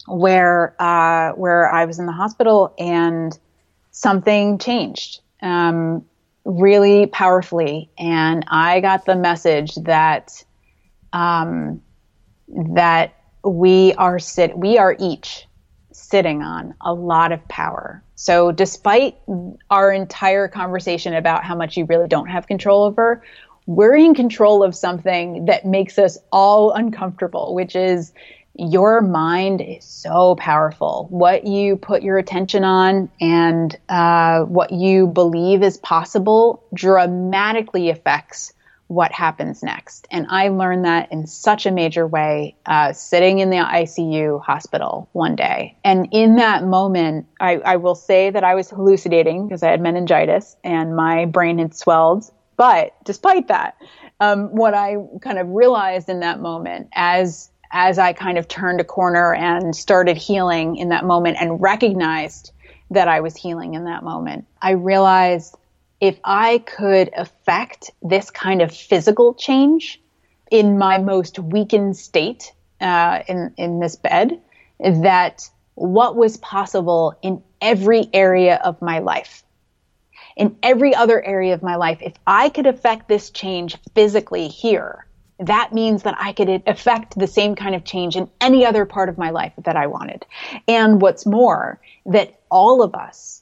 where uh, where I was in the hospital and something changed um, really powerfully, and I got the message that um, that we are sit we are each sitting on a lot of power. So despite our entire conversation about how much you really don't have control over, we're in control of something that makes us all uncomfortable, which is your mind is so powerful. What you put your attention on and uh, what you believe is possible dramatically affects what happens next. And I learned that in such a major way uh, sitting in the ICU hospital one day. And in that moment, I, I will say that I was hallucinating because I had meningitis and my brain had swelled but despite that, um, what I kind of realized in that moment as as I kind of turned a corner and started healing in that moment and recognized that I was healing in that moment, I realized if I could affect this kind of physical change in my most weakened state uh, in in this bed, that what was possible in every area of my life in every other area of my life, if I could affect this change physically here, that means that I could affect the same kind of change in any other part of my life that I wanted. And what's more, that all of us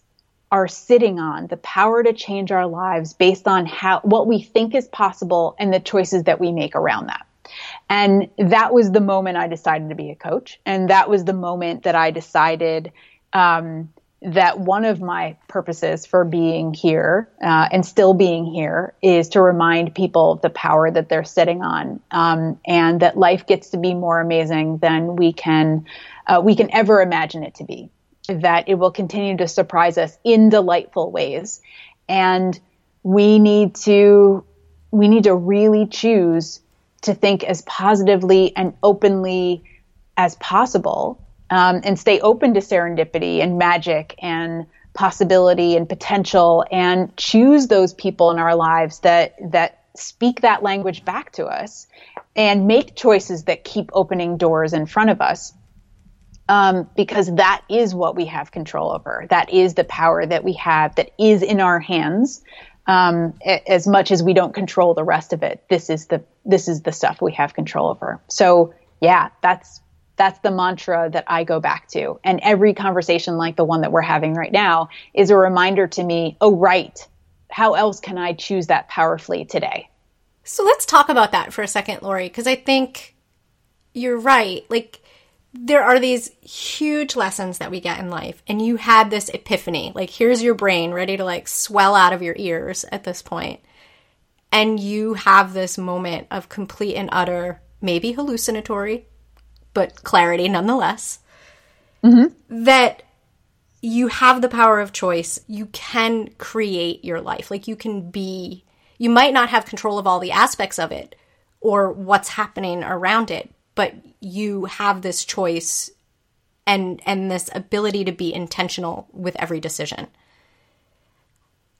are sitting on the power to change our lives based on how, what we think is possible and the choices that we make around that. And that was the moment I decided to be a coach. And that was the moment that I decided, um, that one of my purposes for being here uh, and still being here is to remind people of the power that they're sitting on, um, and that life gets to be more amazing than we can uh, we can ever imagine it to be. That it will continue to surprise us in delightful ways, and we need to we need to really choose to think as positively and openly as possible um, and stay open to serendipity and magic and possibility and potential and choose those people in our lives that that speak that language back to us and make choices that keep opening doors in front of us um, because that is what we have control over. That is the power that we have that is in our hands um, as much as we don't control the rest of it. This is the this is the stuff we have control over. So yeah that's that's the mantra that I go back to. And every conversation like the one that we're having right now is a reminder to me, oh, right. How else can I choose that powerfully today? So let's talk about that for a second, Lauree, because I think you're right. Like, there are these huge lessons that we get in life, and you had this epiphany. Like, here's your brain ready to like swell out of your ears at this point, and you have this moment of complete and utter, maybe hallucinatory, but clarity nonetheless. Mm-hmm. That you have the power of choice. You can create your life. Like you can be, you might not have control of all the aspects of it or what's happening around it, but you have this choice and and this ability to be intentional with every decision.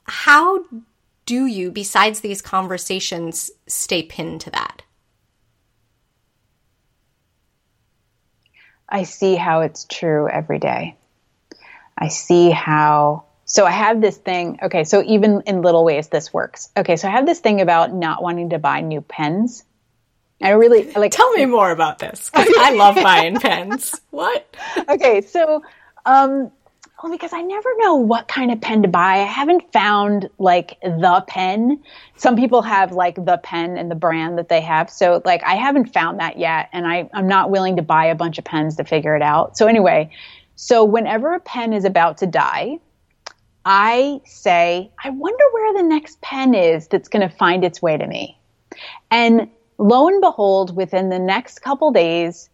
How do you besides these conversations stay pinned to that? I see how it's true every day. I see how. So I have this thing. Okay, so even in little ways, this works. Okay, so I have this thing about not wanting to buy new pens. I really like. Tell me more about this because I love buying pens. What? <laughs> Okay, so um, well, because I never know what kind of pen to buy. I haven't found like the pen. Some people have like the pen and the brand that they have. So like I haven't found that yet. And I, I'm not willing to buy a bunch of pens to figure it out. So anyway, so whenever a pen is about to die, I say, I wonder where the next pen is that's going to find its way to me. And lo and behold, within the next couple days,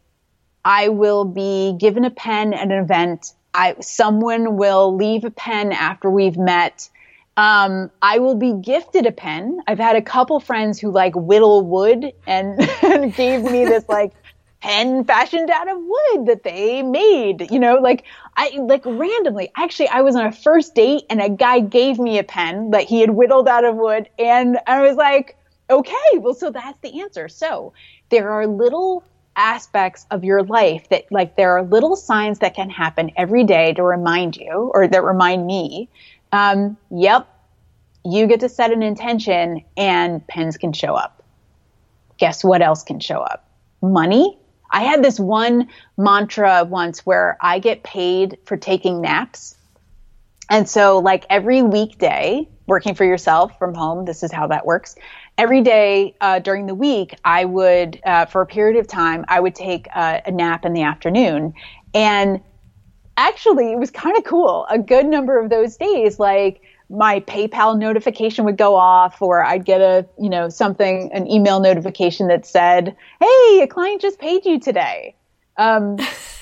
I will be given a pen at an event. I, someone will leave a pen after we've met. Um, I will be gifted a pen. I've had a couple friends who like whittle wood and, <laughs> and gave me this like pen fashioned out of wood that they made. You know, like I like randomly. Actually, I was on a first date and a guy gave me a pen that he had whittled out of wood, and I was like, okay, well, so that's the answer. So there are little aspects of your life that like there are little signs that can happen every day to remind you or that remind me um, yep you get to set an intention and pens can show up. Guess what else can show up? Money? I had this one mantra once where i get paid for taking naps. And so like every weekday working for yourself from home this is how that works every day uh, during the week, I would, uh, for a period of time, I would take uh, a nap in the afternoon. And actually, it was kind of cool. A good number of those days, like my PayPal notification would go off, or I'd get a, you know, something, an email notification that said, "Hey, a client just paid you today," um,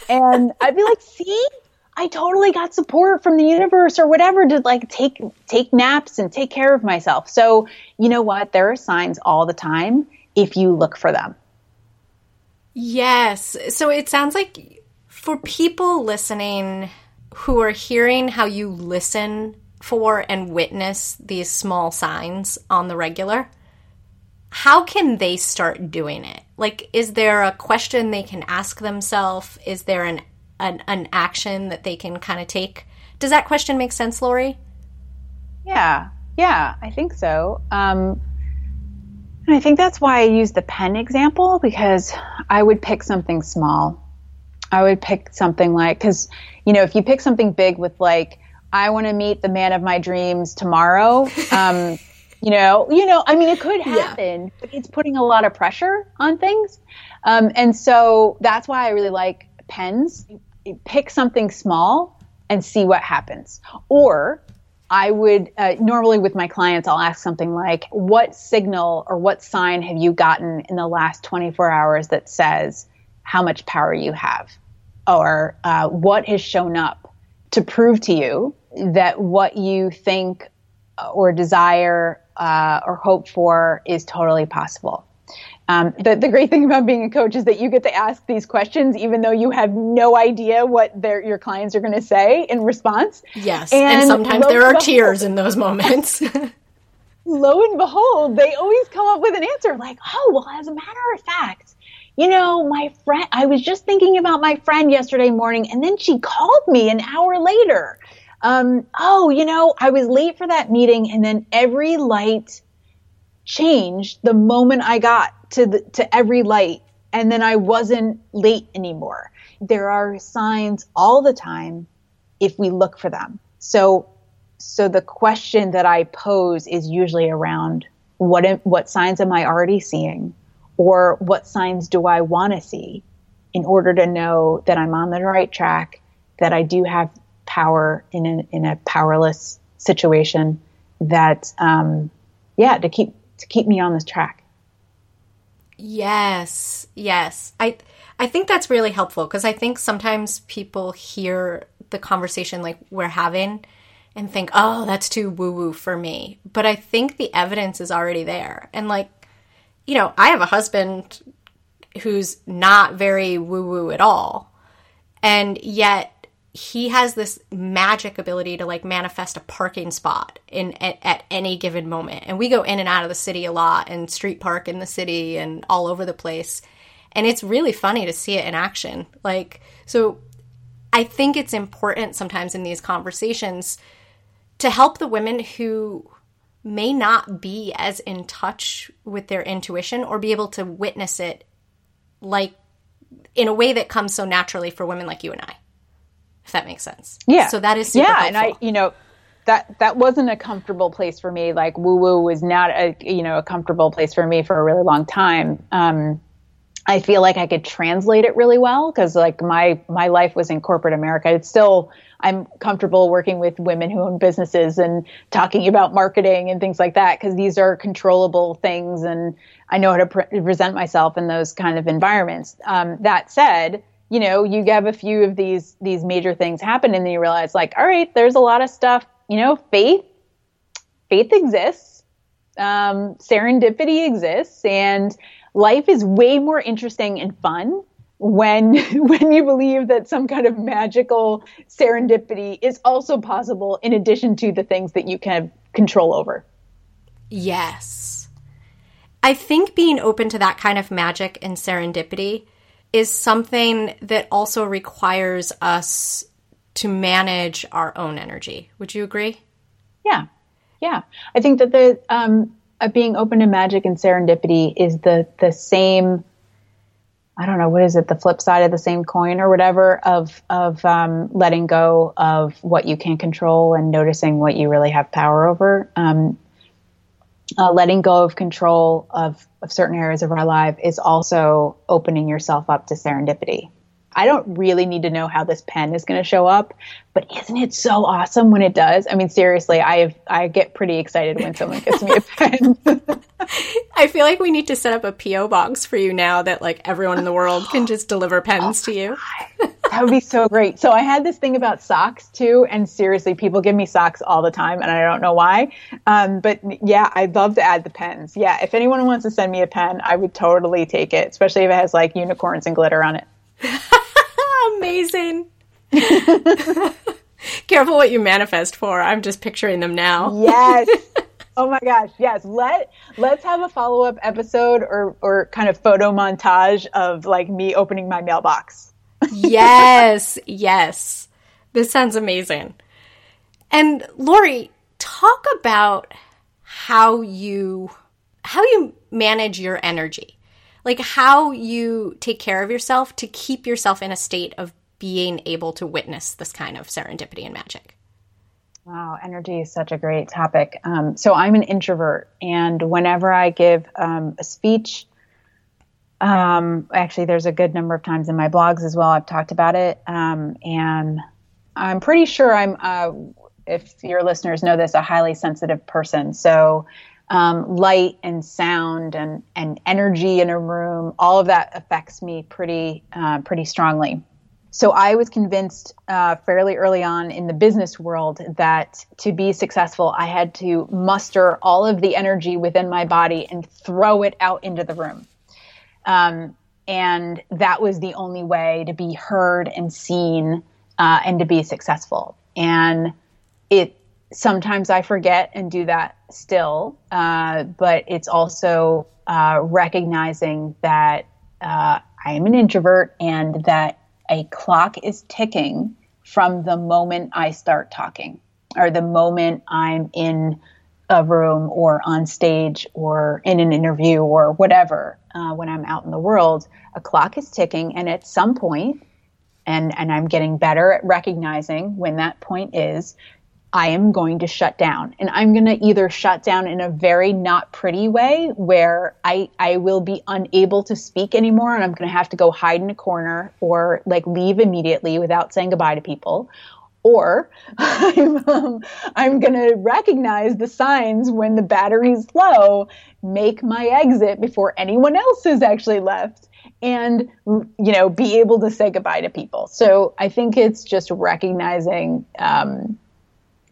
and I'd be like, "See." I totally got support from the universe or whatever to like take take naps and take care of myself. So, you know what? There are signs all the time if you look for them. Yes. So it sounds like for people listening who are hearing how you listen for and witness these small signs on the regular, how can they start doing it? Like, is there a question they can ask themselves? Is there an an, an action that they can kind of take. Does that question make sense, Lauree? Yeah, yeah, I think so. Um, and I think that's why I use the pen example because I would pick something small. I would pick something like, because, you know, if you pick something big with like, I want to meet the man of my dreams tomorrow, <laughs> um, you know, you know, I mean, it could happen, yeah. but it's putting a lot of pressure on things. Um, and so that's why I really like pens pick something small and see what happens. Or I would uh, normally with my clients, I'll ask something like, What signal or what sign have you gotten in the last 24 hours that says how much power you have? Or uh, what has shown up to prove to you that what you think or desire uh, or hope for is totally possible? Um, the, the great thing about being a coach is that you get to ask these questions even though you have no idea what their, your clients are going to say in response. Yes. And, and sometimes there are tears in those moments. <laughs> lo and behold, they always come up with an answer like, oh, well, as a matter of fact, you know, my friend, I was just thinking about my friend yesterday morning and then she called me an hour later. Um, oh, you know, I was late for that meeting and then every light changed the moment I got to the, to every light and then I wasn't late anymore. There are signs all the time if we look for them. So so the question that I pose is usually around what what signs am I already seeing or what signs do I want to see in order to know that I'm on the right track, that I do have power in a, in a powerless situation that um, yeah to keep to keep me on this track. Yes, yes. I I think that's really helpful because I think sometimes people hear the conversation like we're having and think, "Oh, that's too woo-woo for me." But I think the evidence is already there. And like, you know, I have a husband who's not very woo-woo at all. And yet he has this magic ability to like manifest a parking spot in at, at, any given moment. And we go in and out of the city a lot and street park in the city and all over the place. And it's really funny to see it in action. Like so i think it's important sometimes in these conversations to help the women who may not be as in touch with their intuition or be able to witness it like in a way that comes so naturally for women like you and I if that makes sense. Yeah. So that is yeah, helpful. and I, you know, that that wasn't a comfortable place for me. Like woo woo was not a you know a comfortable place for me for a really long time. Um, I feel like I could translate it really well because like my my life was in corporate America. It's still I'm comfortable working with women who own businesses and talking about marketing and things like that because these are controllable things and I know how to pre- present myself in those kind of environments. Um, that said, you know, you have a few of these these major things happen and then you realize like, all right, there's a lot of stuff. You know, faith faith exists, um, serendipity exists, and life is way more interesting and fun when <laughs> when you believe that some kind of magical serendipity is also possible in addition to the things that you can control over. Yes. I think being open to that kind of magic and serendipity is something that also requires us to manage our own energy. Would you agree? Yeah. Yeah. I think that the um, uh, being open to magic and serendipity is the the same I don't know what is it the flip side of the same coin or whatever of of um, letting go of what you can't control and noticing what you really have power over. Um, uh, letting go of control of, of certain areas of our life is also opening yourself up to serendipity. I don't really need to know how this pen is going to show up, but isn't it so awesome when it does? I mean, seriously, I have, I get pretty excited when someone gives me a <laughs> pen. I feel like we need to set up a PO box for you now that like everyone in the world can just deliver pens <laughs> oh to you. That would be so great. So I had this thing about socks too, and seriously, people give me socks all the time, and I don't know why. Um, but yeah, I'd love to add the pens. Yeah, if anyone wants to send me a pen, I would totally take it, especially if it has like unicorns and glitter on it. <laughs> Amazing. <laughs> Careful what you manifest for. I'm just picturing them now. Yes. <laughs> Oh my gosh, yes. Let let's have a follow up episode or or kind of photo montage of like me opening my mailbox. Yes, yes. This sounds amazing. And Lauree, talk about how you how you manage your energy like how you take care of yourself to keep yourself in a state of being able to witness this kind of serendipity and magic. Wow, energy is such a great topic. Um, so I'm an introvert, and whenever I give um, a speech, um, actually, there's a good number of times in my blogs as well. I've talked about it, um, and I'm pretty sure I'm. Uh, if your listeners know this, a highly sensitive person. So um, light and sound and, and energy in a room, all of that affects me pretty uh, pretty strongly. So I was convinced uh, fairly early on in the business world that to be successful, I had to muster all of the energy within my body and throw it out into the room. Um, and that was the only way to be heard and seen uh, and to be successful. And it sometimes I forget and do that still, uh, but it's also uh, recognizing that uh, I am an introvert and that a clock is ticking from the moment I start talking or the moment I'm in a room or on stage or in an interview or whatever uh, when I'm out in the world. A clock is ticking, and at some point, and and I'm getting better at recognizing when that point is I am going to shut down. And I'm going to either shut down in a very not pretty way where I, I will be unable to speak anymore and I'm going to have to go hide in a corner or like leave immediately without saying goodbye to people. Or <laughs> I'm, um, I'm going to recognize the signs when the battery's low, make my exit before anyone else has actually left and you know be able to say goodbye to people. So i think it's just recognizing um,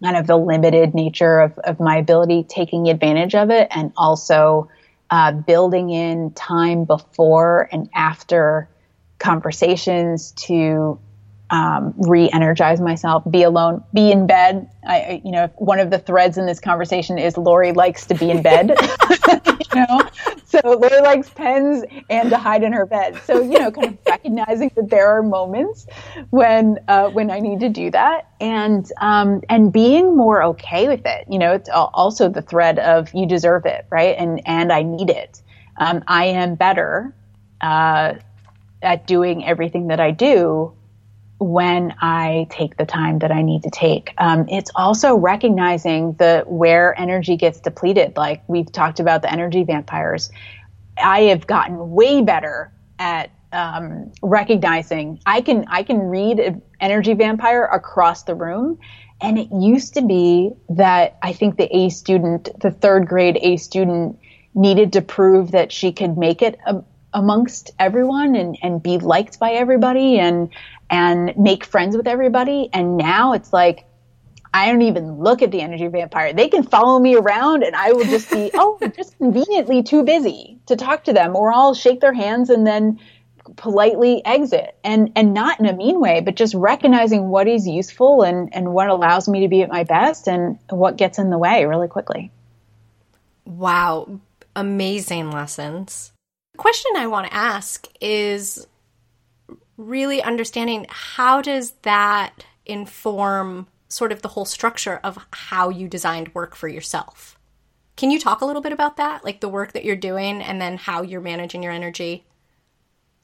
kind of the limited nature of, of my ability, taking advantage of it, and also uh, building in time before and after conversations to um, re-energize myself, be alone, be in bed. I, you know, one of the threads in this conversation is Lauree likes to be in bed. <laughs> <laughs> you know, so Lauree likes pens and to hide in her bed. So you know, kind of <laughs> recognizing that there are moments when uh, when I need to do that, and um, and being more okay with it. You know, it's also the thread of you deserve it, right? And and I need it. Um, I am better uh, at doing everything that I do when I take the time that I need to take. Um, it's also recognizing the where energy gets depleted. Like we've talked about the energy vampires. I have gotten way better at um, recognizing I can I can read an energy vampire across the room. And it used to be that I think the A student, the third grade A student, needed to prove that she could make it a, amongst everyone and, and be liked by everybody and and make friends with everybody. And now it's like I don't even look at the energy vampire. They can follow me around and I will just be, <laughs> oh, just conveniently too busy to talk to them. Or I'll shake their hands and then politely exit and and not in a mean way but just recognizing what is useful and and what allows me to be at my best and what gets in the way really quickly wow amazing lessons the question i want to ask is really understanding how does that inform sort of the whole structure of how you designed work for yourself can you talk a little bit about that like the work that you're doing and then how you're managing your energy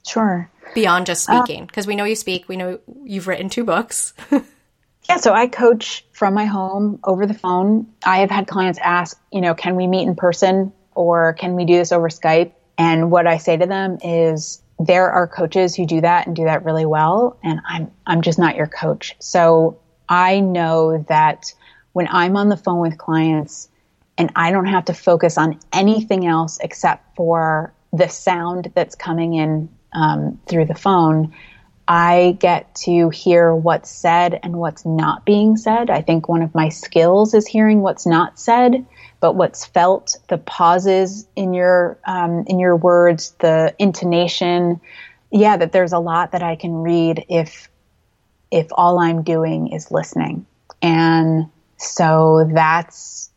Sure. Beyond just uh, speaking, because we know you speak, we know you've written two books. <laughs> yeah, so I coach from my home over the phone. I have had clients ask, you know, can we meet in person or can we do this over Skype? And what I say to them is there are coaches who do that and do that really well, and I'm I'm just not your coach. So I know that when I'm on the phone with clients and I don't have to focus on anything else except for the sound that's coming in um, through the phone, I get to hear what's said and what's not being said. I think one of my skills is hearing what's not said, but what's felt, the pauses in your um, in your words, the intonation. Yeah, that there's a lot that I can read if if all I'm doing is listening, and so that's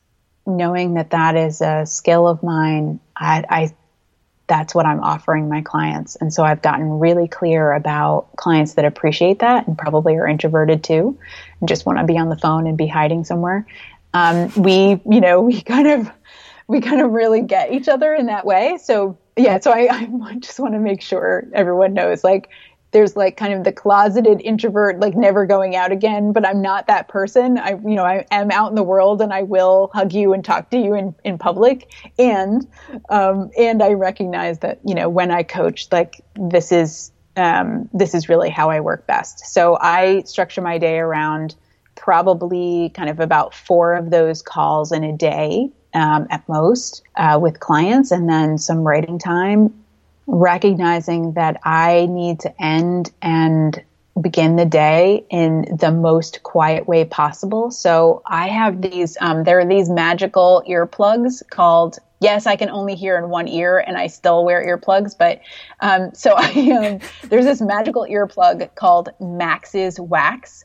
knowing that that is a skill of mine. I, I that's what I'm offering my clients. And so I've gotten really clear about clients that appreciate that and probably are introverted too and just want to be on the phone and be hiding somewhere. Um, we, you know, <laughs> we kind of, we kind of really get each other in that way. So yeah, so I, <laughs> I just want to make sure everyone knows like there's like kind of the closeted introvert, like never going out again, but I'm not that person. I, you know, I am out in the world and I will hug you and talk to you in, in public. And, um, and I recognize that, you know, when I coach, like this is, um, this is really how I work best. So I structure my day around probably kind of about four of those calls in a day. Um, at most uh, with clients and then some writing time recognizing that I need to end and begin the day in the most quiet way possible. So I have these, um, there are these magical earplugs called yes, I can only hear in one ear and I still wear earplugs. But um, so <laughs> I, um, there's this magical earplug called Mack's Wax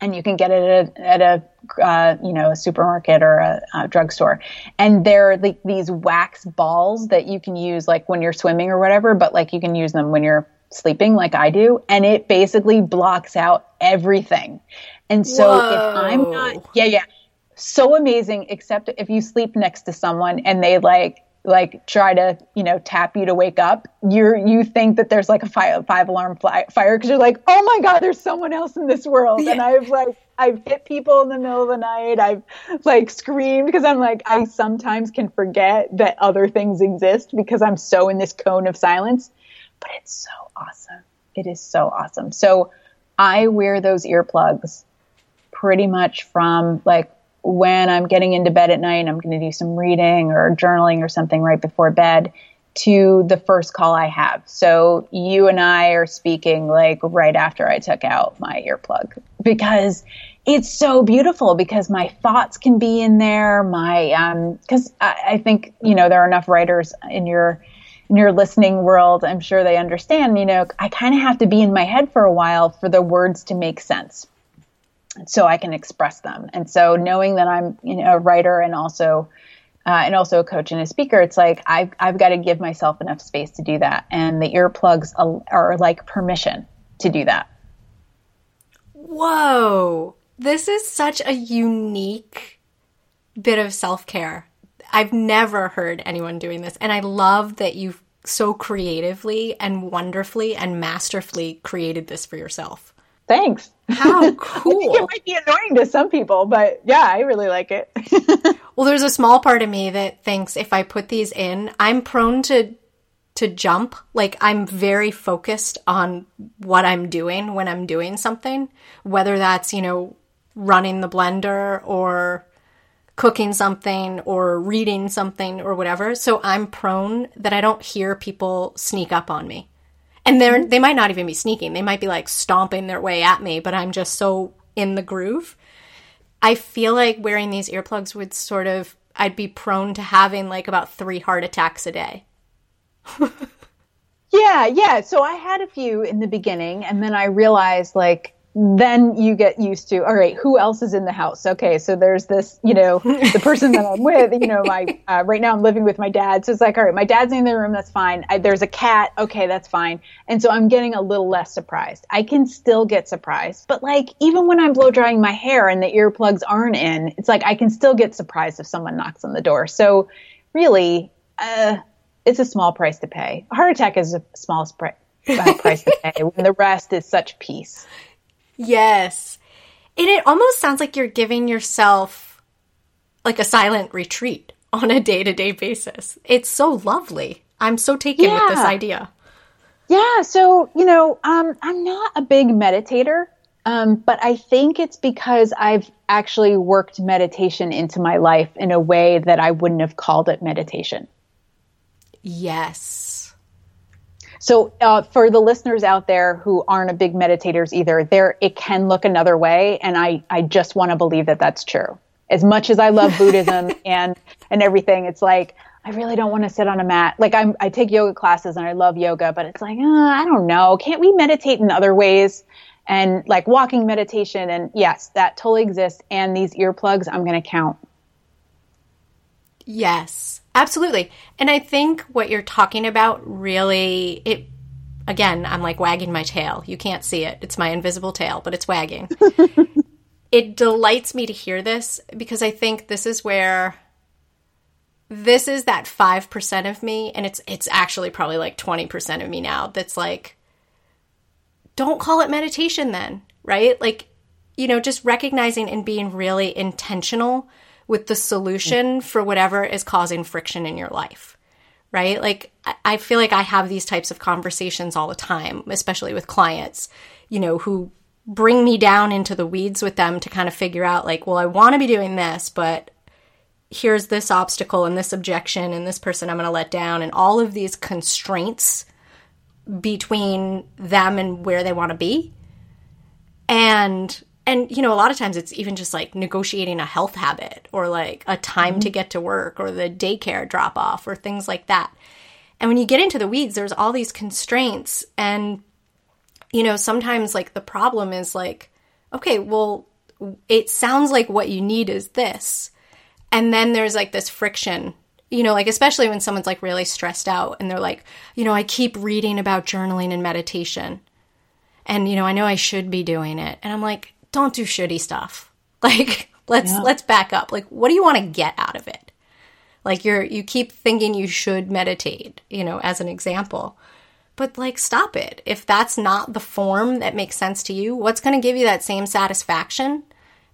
and you can get it at a, at a uh, you know a supermarket or a, a drugstore. And they're like these wax balls that you can use like when you're swimming or whatever but like you can use them when you're sleeping like I do and it basically blocks out everything. And so Whoa. if I'm not yeah yeah. So amazing except if you sleep next to someone and they like like try to you know tap you to wake up you're you think that there's like a five, five alarm fly, fire because you're like oh my god there's someone else in this world. Yeah. and i've like i've hit people in the middle of the night i've like screamed because i'm like i sometimes can forget that other things exist because i'm so in this cone of silence. But it's so awesome. It is so awesome. So i wear those earplugs pretty much from like when I'm getting into bed at night, I'm going to do some reading or journaling or something right before bed to the first call I have. So you and I are speaking like right after I took out my earplug because it's so beautiful because my thoughts can be in there. My, um, cause I, I think, you know, there are enough writers in your, in your listening world. I'm sure they understand, you know, I kind of have to be in my head for a while for the words to make sense so I can express them. And so knowing that I'm you know a writer and also uh, and also a coach and a speaker, it's like I've I've got to give myself enough space to do that. And the earplugs are, like permission to do that. Whoa, this is such a unique bit of self care. I've never heard anyone doing this, and I love that you've so creatively and wonderfully and masterfully created this for yourself. Thanks. How <laughs> cool. it might be annoying to some people, but yeah, I really like it. <laughs> well, there's a small part of me that thinks if I put these in, I'm prone to to jump. Like I'm very focused on what I'm doing when I'm doing something, whether that's, you know, running the blender or cooking something or reading something or whatever. So I'm prone that I don't hear people sneak up on me. And they're mm-hmm. they might not even be sneaking. They might be like stomping their way at me, but I'm just so in the groove. I feel like wearing these earplugs would sort of I'd be prone to having like about 3 heart attacks a day. <laughs> yeah, yeah. So I had a few in the beginning, and then I realized like then you get used to all right who else is in the house? Okay so there's this you know the person that i'm with you know my <laughs> uh, right now i'm living with my dad. So it's like all right my dad's in the room that's fine. I, there's a cat okay that's fine. And so i'm getting a little less surprised. I can still get surprised but like even when i'm blow drying my hair and the earplugs aren't in it's like i can still get surprised if someone knocks on the door. So really uh, it's a small price to pay. A heart attack is a small uh, price to pay when the rest is such peace. Yes. And it almost sounds like you're giving yourself like a silent retreat on a day to day basis. It's so lovely. I'm so taken yeah. with this idea. Yeah. So, you know, um, I'm not a big meditator, um, but I think it's because I've actually worked meditation into my life in a way that I wouldn't have called it meditation. Yes. So, uh, for the listeners out there who aren't a big meditators either, there it can look another way, and I I just want to believe that that's true. As much as I love <laughs> Buddhism and and everything, it's like I really don't want to sit on a mat. Like I'm, I take yoga classes and I love yoga, but it's like uh, I don't know. Can't we meditate in other ways? And like walking meditation, and yes, that totally exists. And these earplugs, I'm going to count. Yes. Absolutely. And I think what you're talking about really it again, I'm like wagging my tail. You can't see it. It's my invisible tail, but it's wagging. <laughs> it delights me to hear this because I think this is where this is that 5% of me and it's it's actually probably like 20% of me now that's like don't call it meditation then, right? Like you know, just recognizing and being really intentional with the solution mm. for whatever is causing friction in your life. Right? Like, I feel like I have these types of conversations all the time, especially with clients, you know, who bring me down into the weeds with them to kind of figure out, like, well, I want to be doing this, but here's this obstacle and this objection and this person I'm going to let down, and all of these constraints between them and where they want to be. And and you know a lot of times it's even just like negotiating a health habit or like a time mm-hmm. to get to work or the daycare drop off or things like that. And when you get into the weeds there's all these constraints. And you know sometimes like the problem is like okay well it sounds like what you need is this. And then there's like this friction you know like especially when someone's like really stressed out and they're like you know i keep reading about journaling and meditation. And you know i know i should be doing it. And i'm like don't do shitty stuff. <laughs> Like let's yeah. let's back up. Like what do you want to get out of it? Like you're you keep thinking you should meditate, you know, as an example. But like stop it. If that's not the form that makes sense to you, what's going to give you that same satisfaction?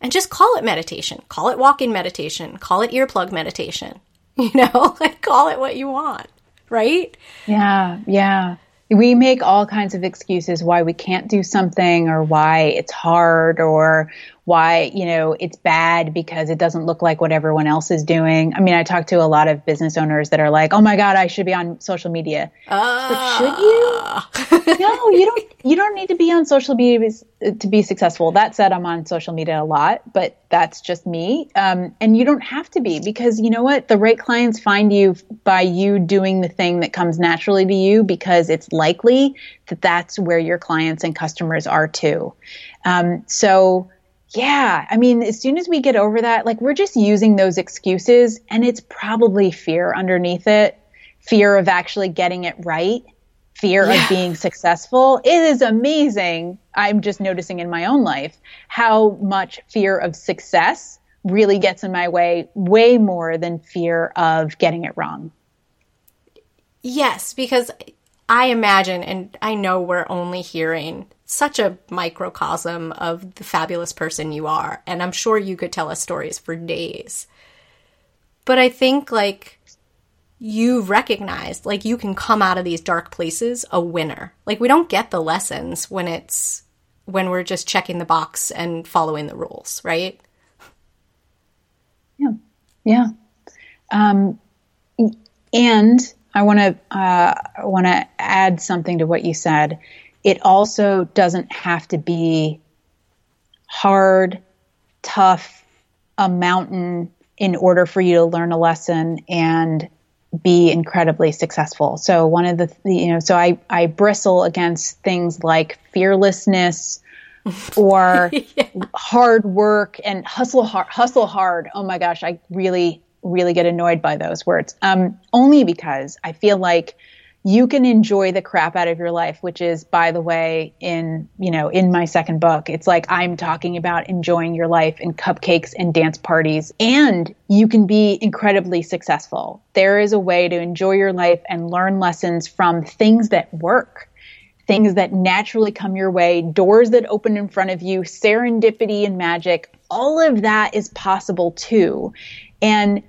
And just call it meditation. Call it walking meditation. Call it earplug meditation. <laughs> You know, <laughs> like call it what you want, right? Yeah, yeah we make all kinds of excuses why we can't do something or why it's hard or why you know it's bad because it doesn't look like what everyone else is doing. I mean i talk to a lot of business owners that are like oh my god i should be on social media. Uh, but should you? No you don't you don't need to be on social media to be successful. That said i'm on social media a lot but that's just me. Um, and you don't have to be because you know what? The right clients find you by you doing the thing that comes naturally to you because it's likely that that's where your clients and customers are too. Um, so yeah, I mean, as soon as we get over that, like we're just using those excuses, and it's probably fear underneath it fear of actually getting it right, fear yeah. of being successful. It is amazing. I'm just noticing in my own life how much fear of success really gets in my way, way more than fear of getting it wrong. Yes, because I imagine, and I know we're only hearing such a microcosm of the fabulous person you are. And I'm sure you could tell us stories for days. But I think, like, you've recognized like you can come out of these dark places a winner. Like we don't get the lessons when it's when we're just checking the box and following the rules, right? Yeah. Yeah. Um, and I want to uh, want to add something to what you said. It also doesn't have to be hard, tough, a mountain in order for you to learn a lesson and be incredibly successful. So one of the you know so I I bristle against things like fearlessness <laughs> or yeah. hard work and hustle hard hustle hard. Oh my gosh, I really really get annoyed by those words. Um, only because I feel like you can enjoy the crap out of your life, which is, by the way, in you know, in my second book, it's like I'm talking about enjoying your life in cupcakes and dance parties, and you can be incredibly successful. There is a way to enjoy your life and learn lessons from things that work. Things that naturally come your way, doors that open in front of you, serendipity and magic, all of that is possible too. And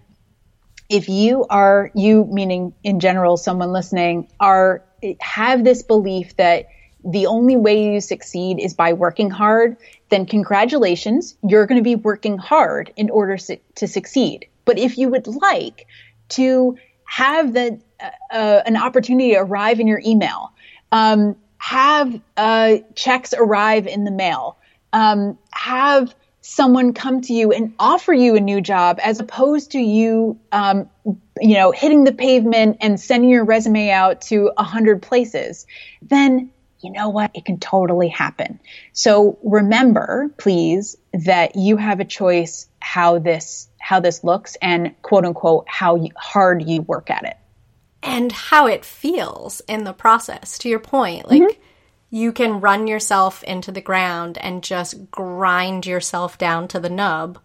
if you are you meaning in general someone listening are have this belief that the only way you succeed is by working hard then congratulations you're going to be working hard in order to succeed. But if you would like to have the uh, uh, an opportunity arrive in your email um, have uh, checks arrive in the mail um, have someone come to you and offer you a new job as opposed to you um, you know hitting the pavement and sending your resume out to a hundred places then you know what? It can totally happen. So remember please that you have a choice how this how this looks and quote unquote how you, hard you work at it. And how it feels in the process to your point like mm-hmm you can run yourself into the ground and just grind yourself down to the nub.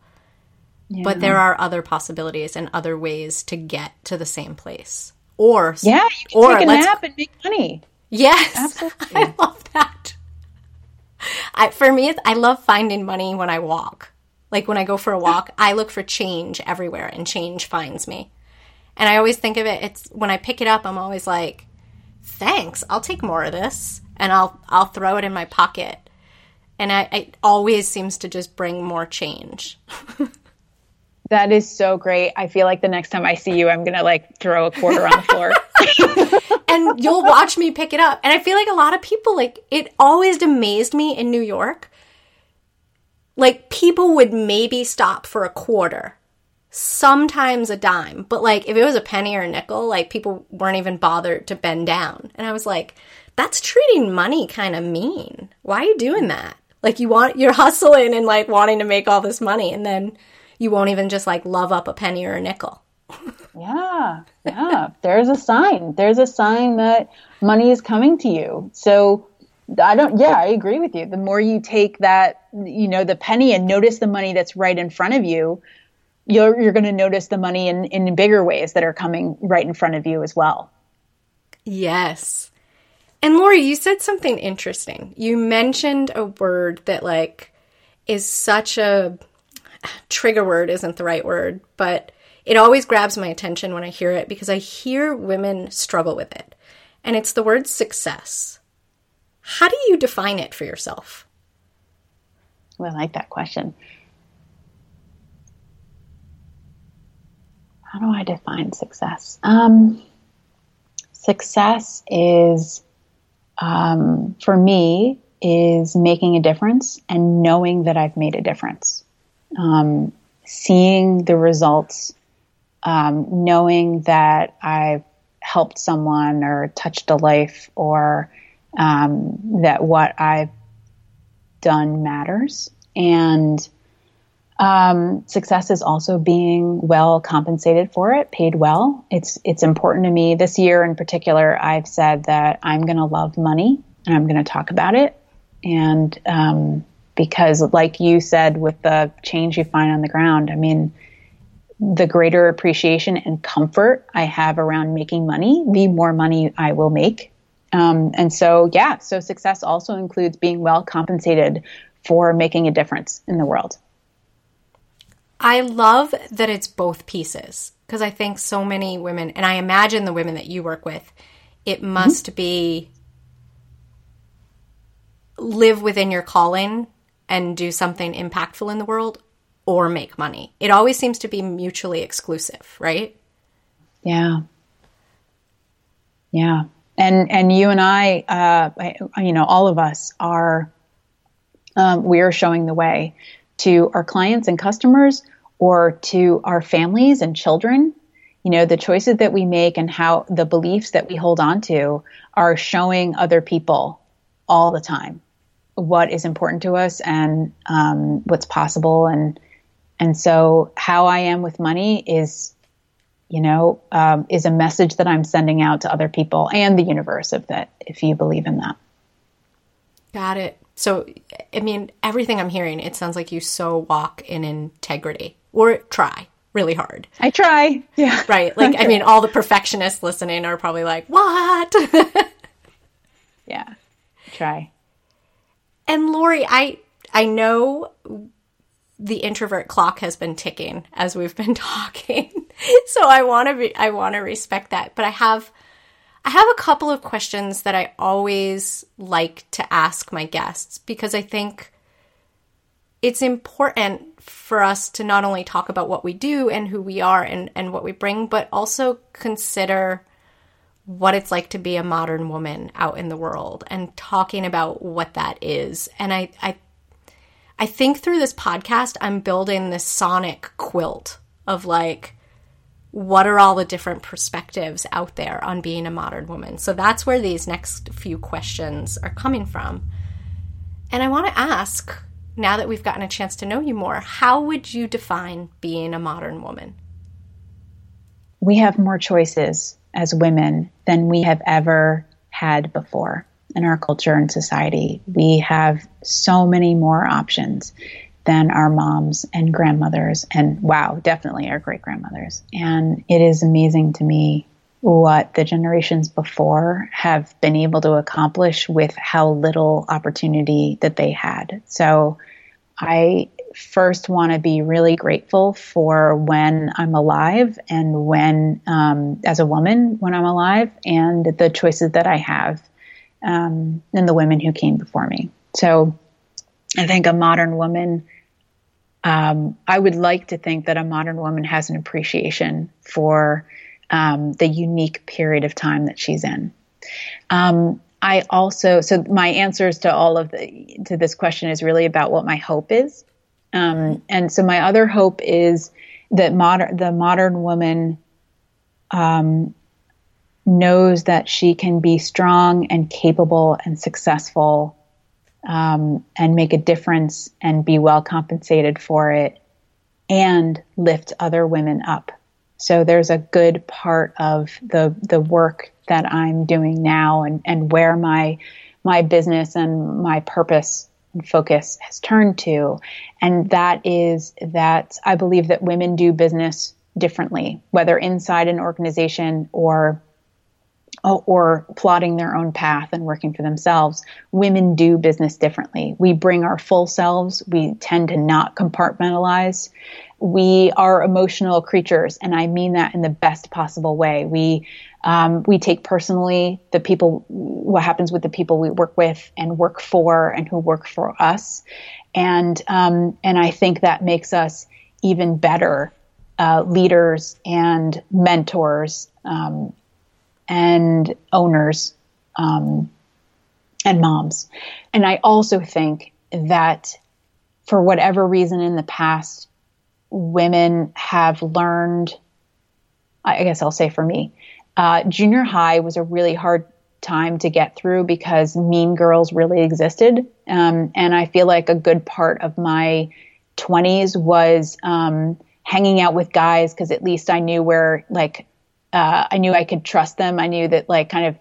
Yeah. But there are other possibilities and other ways to get to the same place. Or yeah, you can or take a nap and make money. Yes, <laughs> absolutely. I love that. I, for me, I love finding money when I walk. Like when I go for a walk, <laughs> I look for change everywhere, and change finds me. And I always think of it. It's when I pick it up, I'm always like, "Thanks, I'll take more of this." And I'll I'll throw it in my pocket. And I, it always seems to just bring more change. <laughs> that is so great. I feel like the next time I see you, I'm gonna like throw a quarter on the floor. <laughs> and you'll watch me pick it up. And I feel like a lot of people like it always amazed me in New York. Like people would maybe stop for a quarter sometimes a dime, but like if it was a penny or a nickel, like people weren't even bothered to bend down. And I was like, that's treating money kind of mean. Why are you doing that? Like you want you're hustling and like wanting to make all this money and then you won't even just like love up a penny or a nickel. <laughs> yeah. Yeah. There's a sign. There's a sign that money is coming to you. So I don't yeah, I agree with you. The more you take that, you know, the penny and notice the money that's right in front of you, you're you're going to notice the money in in bigger ways that are coming right in front of you as well. Yes. And Lauree, you said something interesting. You mentioned a word that like is such a trigger word isn't the right word, but it always grabs my attention when I hear it because I hear women struggle with it. And it's the word success. How do you define it for yourself? Well, I like that question. How do I define success? Um, success is um, for me is making a difference and knowing that I've made a difference. Um, seeing the results, um, knowing that I've helped someone or touched a life or um, that what I've done matters. And um, success is also being well compensated for it, paid well. It's it's important to me. This year in particular, I've said that I'm going to love money and I'm going to talk about it. And um, because, like you said, with the change you find on the ground, I mean, the greater appreciation and comfort I have around making money, the more money I will make. Um, and so, yeah, so success also includes being well compensated for making a difference in the world. I love that it's both pieces. because I think so many women, and I imagine the women that you work with, it must mm-hmm. be live within your calling and do something impactful in the world or make money. It always seems to be mutually exclusive, right? Yeah. Yeah. And and you and I, uh, I you know, all of us are um, we are showing the way to our clients and customers or to our families and children. You know, the choices that we make and how the beliefs that we hold on to are showing other people all the time what is important to us and um, what's possible. And and so how I am with money is you know um, is a message that I'm sending out to other people and the universe if that if you believe in that. Got it so I mean everything I'm hearing it sounds like you so walk in integrity. Or try really hard. I try. Yeah. Right? Like I <laughs> mean all the perfectionists listening are probably like what? <laughs> Yeah. Try. And Lauree, I I know the introvert clock has been ticking as we've been <laughs> talking. so I want to be I want to respect that, but I have I have a couple of questions that I always like to ask my guests because I think it's important for us to not only talk about what we do and who we are and, and what we bring, but also consider what it's like to be a modern woman out in the world and talking about what that is. And I, I, I think through this podcast, I'm building this sonic quilt of like, what are all the different perspectives out there on being a modern woman? So that's where these next few questions are coming from. And I want to ask, now that we've gotten a chance to know you more, how would you define being a modern woman? We have more choices as women than we have ever had before in our culture and society. We have so many more options than our moms and grandmothers, and wow, definitely our great grandmothers. And it is amazing to me what the generations before have been able to accomplish with how little opportunity that they had. So I first want to be really grateful for when I'm alive and when, um, as a woman, when I'm alive, and the choices that I have, um, and the women who came before me. So I think a modern woman, um, I would like to think that a modern woman has an appreciation for um, the unique period of time that she's in. Um, I also so my answers to all of the to this question is really about what my hope is. Um, and so my other hope is that modern the modern woman um, knows that she can be strong and capable and successful um, and make a difference and be well compensated for it and lift other women up. So there's a good part of the the work that I'm doing now and, and where my my business and my purpose and focus has turned to. And that is that I believe that women do business differently, whether inside an organization or or plotting their own path and working for themselves. Women do business differently. We bring our full selves. We tend to not compartmentalize. We are emotional creatures, and I mean that in the best possible way. We um, we take personally the people, what happens with the people we work with and work for and who work for us. And, um, and I think that makes us even better uh, leaders and mentors um, and owners um, and moms. And I also think that for whatever reason in the past, women have learned, I guess I'll say for me, uh, junior high was a really hard time to get through because mean girls really existed. Um, and I feel like a good part of my 20s was um, hanging out with guys because at least I knew where, like, uh, I knew I could trust them. I knew that, like, kind of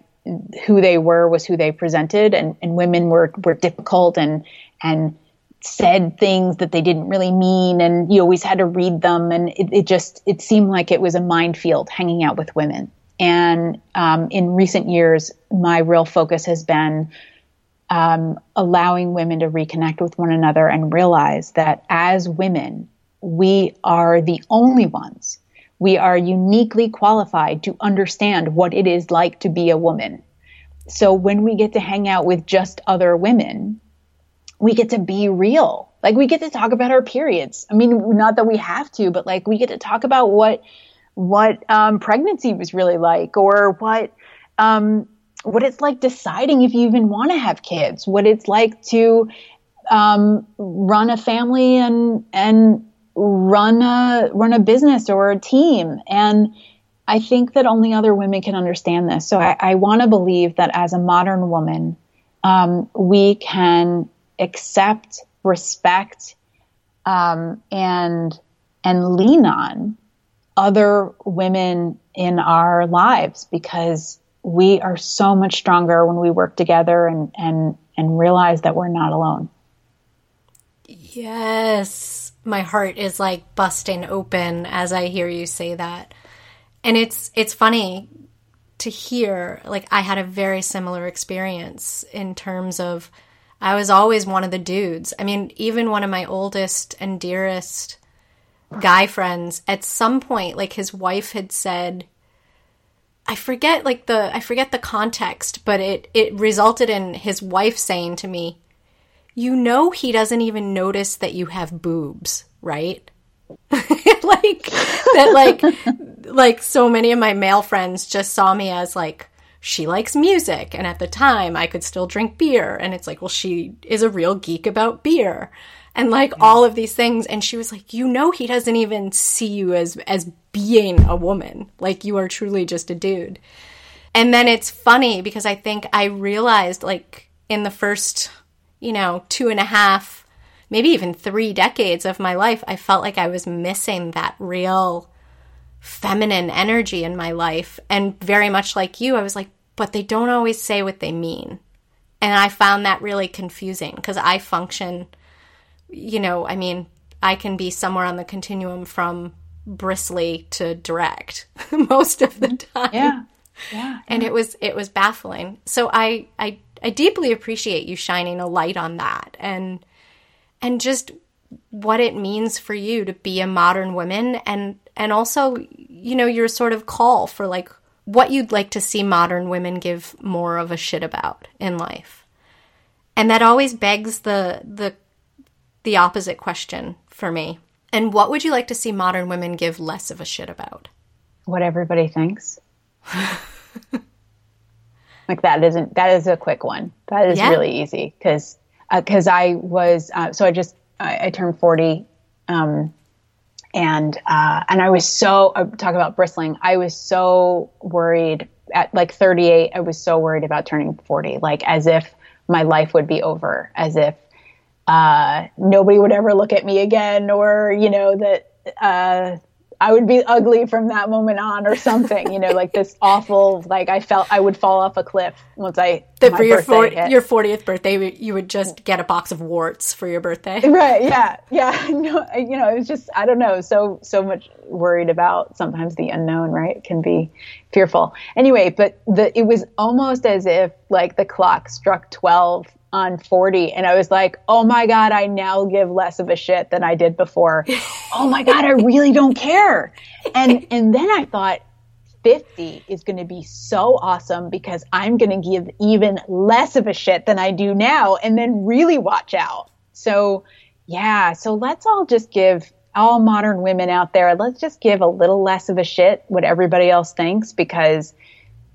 who they were was who they presented, and, and women were, were difficult and, and, said things that they didn't really mean and you always had to read them and it, it just it seemed like it was a minefield hanging out with women and um, in recent years, my real focus has been um, allowing women to reconnect with one another and realize that as women, we are the only ones we are uniquely qualified to understand what it is like to be a woman. So when we get to hang out with just other women, we get to be real. Like we get to talk about our periods. I mean, not that we have to, but like we get to talk about what what um, pregnancy was really like, or what um, what it's like deciding if you even want to have kids, what it's like to um, run a family and and run a run a business or a team. And I think that only other women can understand this. So I, I want to believe that as a modern woman, um, we can accept, respect, um, and and lean on other women in our lives because we are so much stronger when we work together and and and realize that we're not alone. Yes. My heart is like busting open as I hear you say that. And it's it's funny to hear like I had a very similar experience in terms of I was always one of the dudes. I mean, even one of my oldest and dearest guy friends at some point like his wife had said I forget like the I forget the context, but it it resulted in his wife saying to me, "You know he doesn't even notice that you have boobs, right?" <laughs> like that like like so many of my male friends just saw me as like she likes music and at the time I could still drink beer and it's like, well she is a real geek about beer and like mm. all of these things and she was like you know he doesn't even see you as as being a woman like you are truly just a dude and then it's funny because i think i realized like in the first you know two and a half maybe even three decades of my life i felt like i was missing that real feminine energy in my life and very much like you i was like but they don't always say what they mean and i found that really confusing because i function you know, I mean, I can be somewhere on the continuum from bristly to direct <laughs> most of the time. Yeah. Yeah. And it was it was baffling. So I I I deeply appreciate you shining a light on that and and just what it means for you to be a modern woman and and also you know your sort of call for like what you'd like to see modern women give more of a shit about in life. And that always begs the the the opposite question for me. And what would you like to see modern women give less of a shit about? What everybody thinks. <laughs> like that isn't that is a quick one. That is yeah. really easy because because uh, I was uh, so I just I, I turned forty, um, and uh, and I was so uh, talk about bristling. I was so worried at like thirty eight. I was so worried about turning forty, like as if my life would be over, as if uh, nobody would ever look at me again, or you know that uh, I would be ugly from that moment on, or something. You know, like this awful. Like I felt I would fall off a cliff once I. That for your for, your fortieth birthday, you would just get a box of warts for your birthday. Right? Yeah, yeah. <laughs> No, you know, it was just I don't know. So so much worried about sometimes the unknown. Right? It can be fearful. Anyway, but the it was almost as if like the clock struck twelve on 40 and I was like, "Oh my god, I now give less of a shit than I did before." <laughs> oh my god, I really don't care. And <laughs> and then I thought 50 is going to be so awesome because I'm going to give even less of a shit than I do now and then really watch out. So, yeah, so let's all just give all modern women out there, let's just give a little less of a shit what everybody else thinks because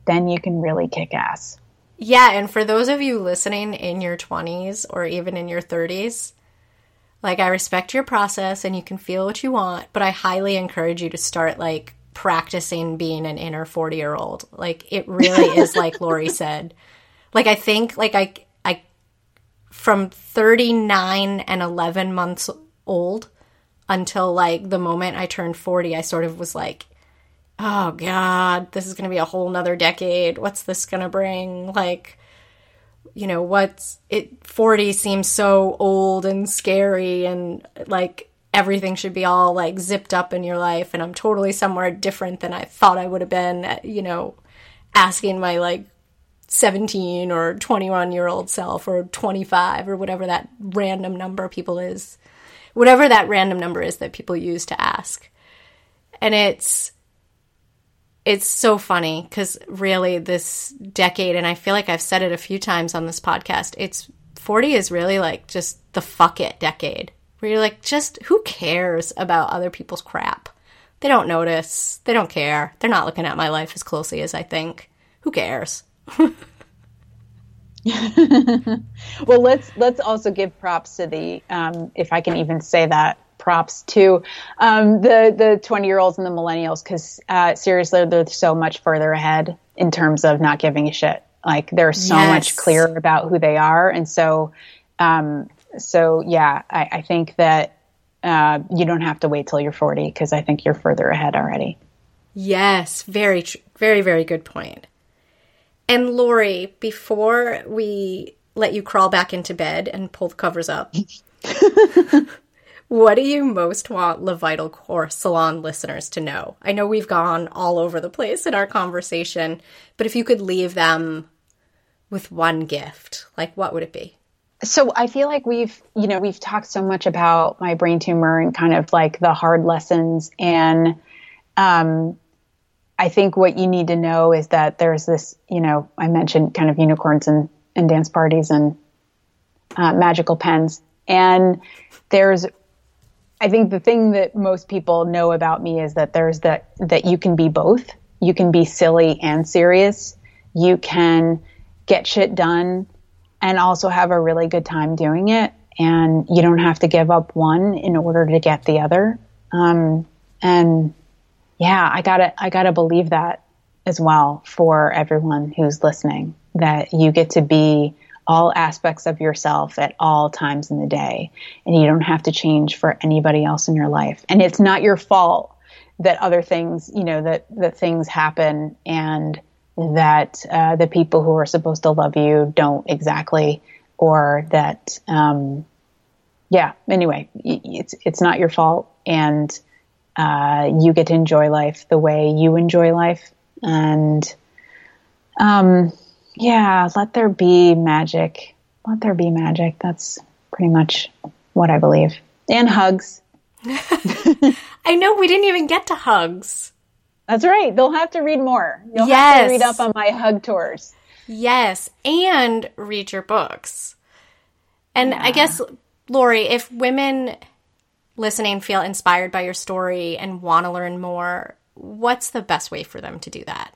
then you can really kick ass. Yeah, and for those of you listening in your 20s or even in your 30s, like I respect your process and you can feel what you want, but I highly encourage you to start like practicing being an inner 40 year old. Like it really is <laughs> like Lauree said. Like I think like I I from 39 and 11 months old until like the moment I turned 40, I sort of was like, oh god this is going to be a whole nother decade. What's this going to bring? Like you know what's it 40 seems so old and scary and like everything should be all like zipped up in your life and i'm totally somewhere different than i thought i would have been uh, you know asking my like 17 or 21 year old self or 25 or whatever that random number people is whatever that random number is that people use to ask. And it's it's so funny because really this decade, and I feel like I've said it a few times on this podcast, it's 40 is really like just the fuck it decade where you're like, just who cares about other people's crap? They don't notice. They don't care. They're not looking at my life as closely as I think. Who cares? <laughs> <laughs> well, let's let's also give props to the, um, if I can even say that, props to um, the the twenty year olds and the millennials because uh, seriously, they're so much further ahead in terms of not giving a shit. Like they're so yes. much clearer about who they are, and so um, so yeah, I, I think that uh, you don't have to wait till you're forty because I think you're further ahead already. Yes, very tr- very very good point. And Lauree, before we let you crawl back into bed and pull the covers up, <laughs> what do you most want Le Vital Corps Salon listeners to know? I know we've gone all over the place in our conversation, but if you could leave them with one gift, like what would it be? So I feel like we've, you know, we've talked so much about my brain tumor and kind of like the hard lessons and um I think what you need to know is that there's this, you know, I mentioned kind of unicorns and, and dance parties and uh, magical pens. And there's, I think the thing that most people know about me is that there's that, that you can be both. You can be silly and serious. You can get shit done and also have a really good time doing it. And you don't have to give up one in order to get the other. Um, and yeah, I gotta, I gotta believe that as well for everyone who's listening that you get to be all aspects of yourself at all times in the day and you don't have to change for anybody else in your life. And it's not your fault that other things, you know, that, that things happen and that uh, the people who are supposed to love you don't exactly, or that, um, yeah. Anyway, it's it's not your fault, and uh, you get to enjoy life the way you enjoy life, and um, yeah, let there be magic. Let there be magic. That's pretty much what I believe. And hugs. <laughs> I know we didn't even get to hugs. That's right. They'll have to read more. You'll yes. have to read up on my hug tours. Yes, and read your books. And yeah. I guess, Lauree, if women listening feel inspired by your story and want to learn more, what's the best way for them to do that?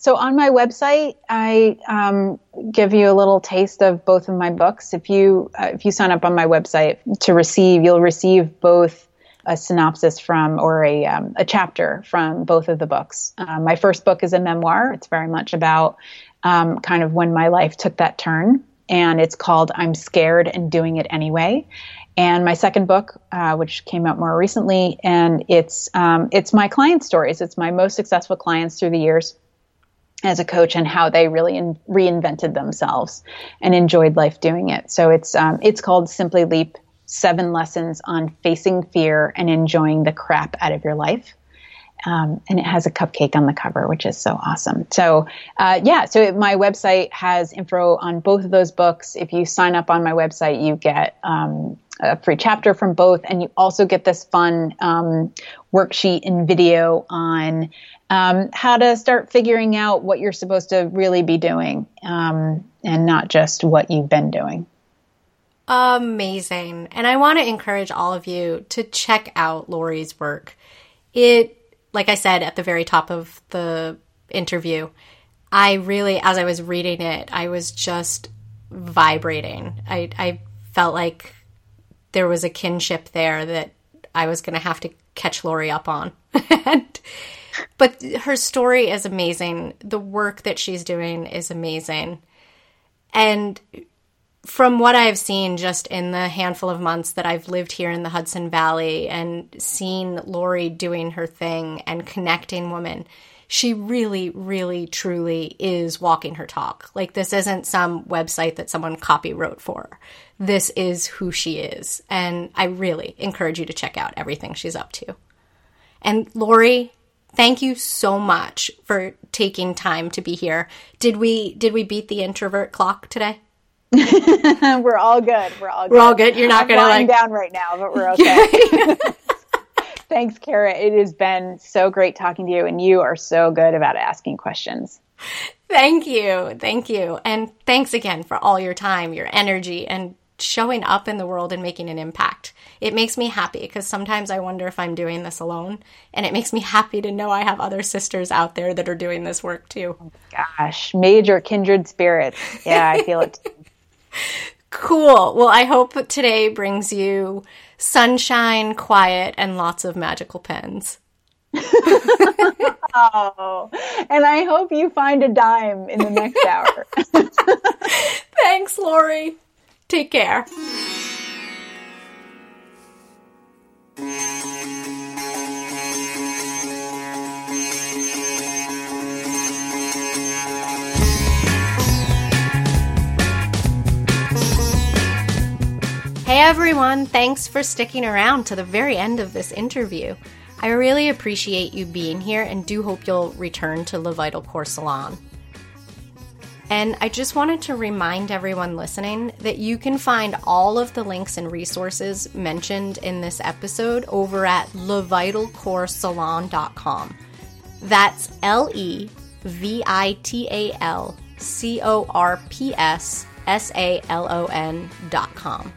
So on my website, I um, give you a little taste of both of my books. If you uh, if you sign up on my website to receive, you'll receive both a synopsis from or a, um, a chapter from both of the books. Um, my first book is a memoir. It's very much about um, kind of when my life took that turn, and it's called I'm Scared and Doing It Anyway. And my second book, uh, which came out more recently, and it's um, it's my client stories. It's my most successful clients through the years as a coach and how they really in, reinvented themselves and enjoyed life doing it. So it's um, it's called Simply Leap seven lessons on facing fear and enjoying the crap out of your life. Um, and it has a cupcake on the cover, which is so awesome. So, uh, yeah, so my website has info on both of those books. If you sign up on my website, you get um, a free chapter from both, and you also get this fun um, worksheet and video on um, how to start figuring out what you're supposed to really be doing um, and not just what you've been doing amazing. And I want to encourage all of you to check out Lauree's work. It, like I said at the very top of the interview, I really, as I was reading it, I was just vibrating. I, I felt like there was a kinship there that I was going to have to catch Lauree up on. <laughs> and, but her story is amazing. The work that she's doing is amazing. And from what I've seen just in the handful of months that I've lived here in the Hudson Valley and seen Lauree doing her thing and connecting women, she really, really, truly is walking her talk. Like, this isn't some website that someone copy wrote for. This is who she is. And I really encourage you to check out everything she's up to. And Lauree, thank you so much for taking time to be here. Did we did we beat the introvert clock today? <laughs> we're all good. We're all good. We're all good. You're not I'm gonna like down right now, but we're <laughs> okay. <laughs> Thanks, Kara. It has been so great talking to you, and you are so good about asking questions. Thank you. Thank you. And thanks again for all your time, your energy, and showing up in the world and making an impact. It makes me happy because sometimes I wonder if I'm doing this alone. And it makes me <laughs> happy to know I have other sisters out there that are doing this work too. Gosh, major kindred spirits. Yeah, I feel it. <laughs> cool. Well, I hope today brings you sunshine, quiet, and lots of magical pens. <laughs> oh, and I hope you find a dime in the next hour. Thanks, Lauree. Take care. Hey everyone, thanks for sticking around to the very end of this interview. I really appreciate you being here and do hope you'll return to Le Vital Corps Salon. And I just wanted to remind everyone listening that you can find all of the links and resources mentioned in this episode over at levitalcorpssalon.com. That's L E V I T A L C O R P S S A L O N.com.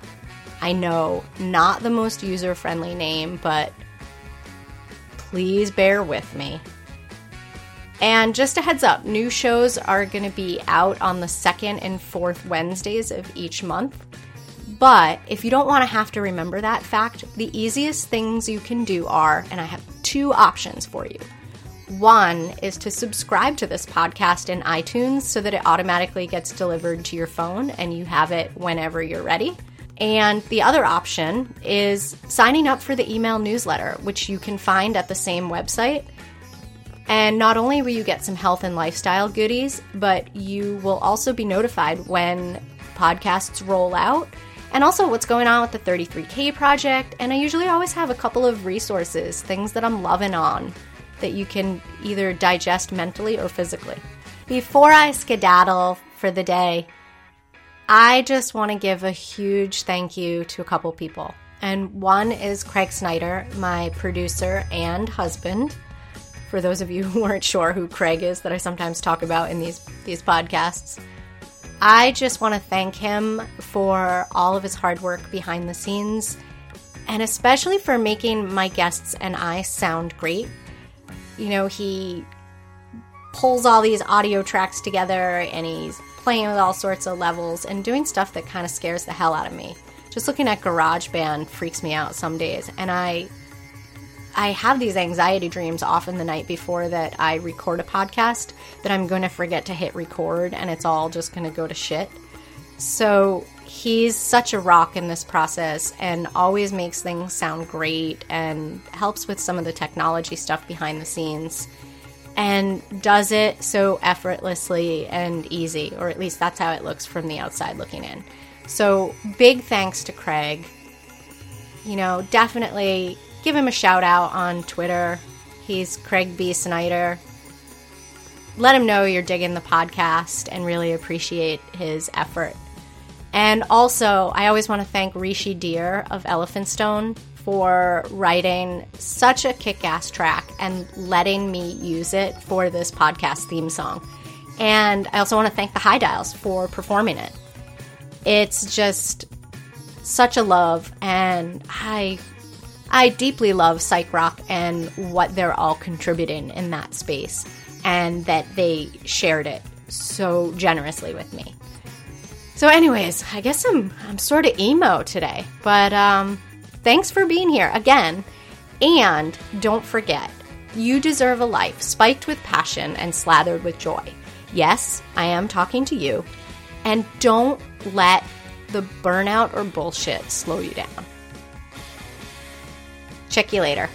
I know, not the most user friendly name, but please bear with me. And just a heads up, new shows are going to be out on the second and fourth Wednesdays of each month. But if you don't want to have to remember that fact, the easiest things you can do are, and I have two options for you. One is to subscribe to this podcast in iTunes so that it automatically gets delivered to your phone and you have it whenever you're ready. And the other option is signing up for the email newsletter, which you can find at the same website. And not only will you get some health and lifestyle goodies, but you will also be notified when podcasts roll out and also what's going on with the 33K project. And I usually always have a couple of resources, things that I'm loving on that you can either digest mentally or physically. Before I skedaddle for the day, I just want to give a huge thank you to a couple people. And one is Craig Snyder, my producer and husband for those of you <laughs> who weren't sure who Craig is that I sometimes talk about in these these podcasts. I just want to thank him for all of his hard work behind the scenes and especially for making my guests and I sound great. You know, he pulls all these audio tracks together and he's playing with all sorts of levels and doing stuff that kind of scares the hell out of me. Just looking at GarageBand freaks me out some days, and I I have these anxiety dreams often the night before that I record a podcast that I'm going to forget to hit record and it's all just going to go to shit. So he's such a rock in this process and always makes things sound great and helps with some of the technology stuff behind the scenes and does it so effortlessly and easy, or at least that's how it looks from the outside looking in. So, big thanks to Craig. You know, definitely give him a shout out on Twitter. He's Craig B. Snyder. Let him know you're digging the podcast and really appreciate his effort. And also, I always want to thank Rishi Dhir of Elephant Stone for writing such a kick ass track and letting me use it for this podcast theme song. And I also want to thank the High Dials for performing it. It's just such a love, and I I deeply love psych rock and what they're all contributing in that space, and that they shared it so generously with me. So, anyways, I guess I'm I'm sort of emo today, but um, thanks for being here again, and don't forget, you deserve a life spiked with passion and slathered with joy. Yes, I am talking to you, and don't let the burnout or bullshit slow you down. Check you later.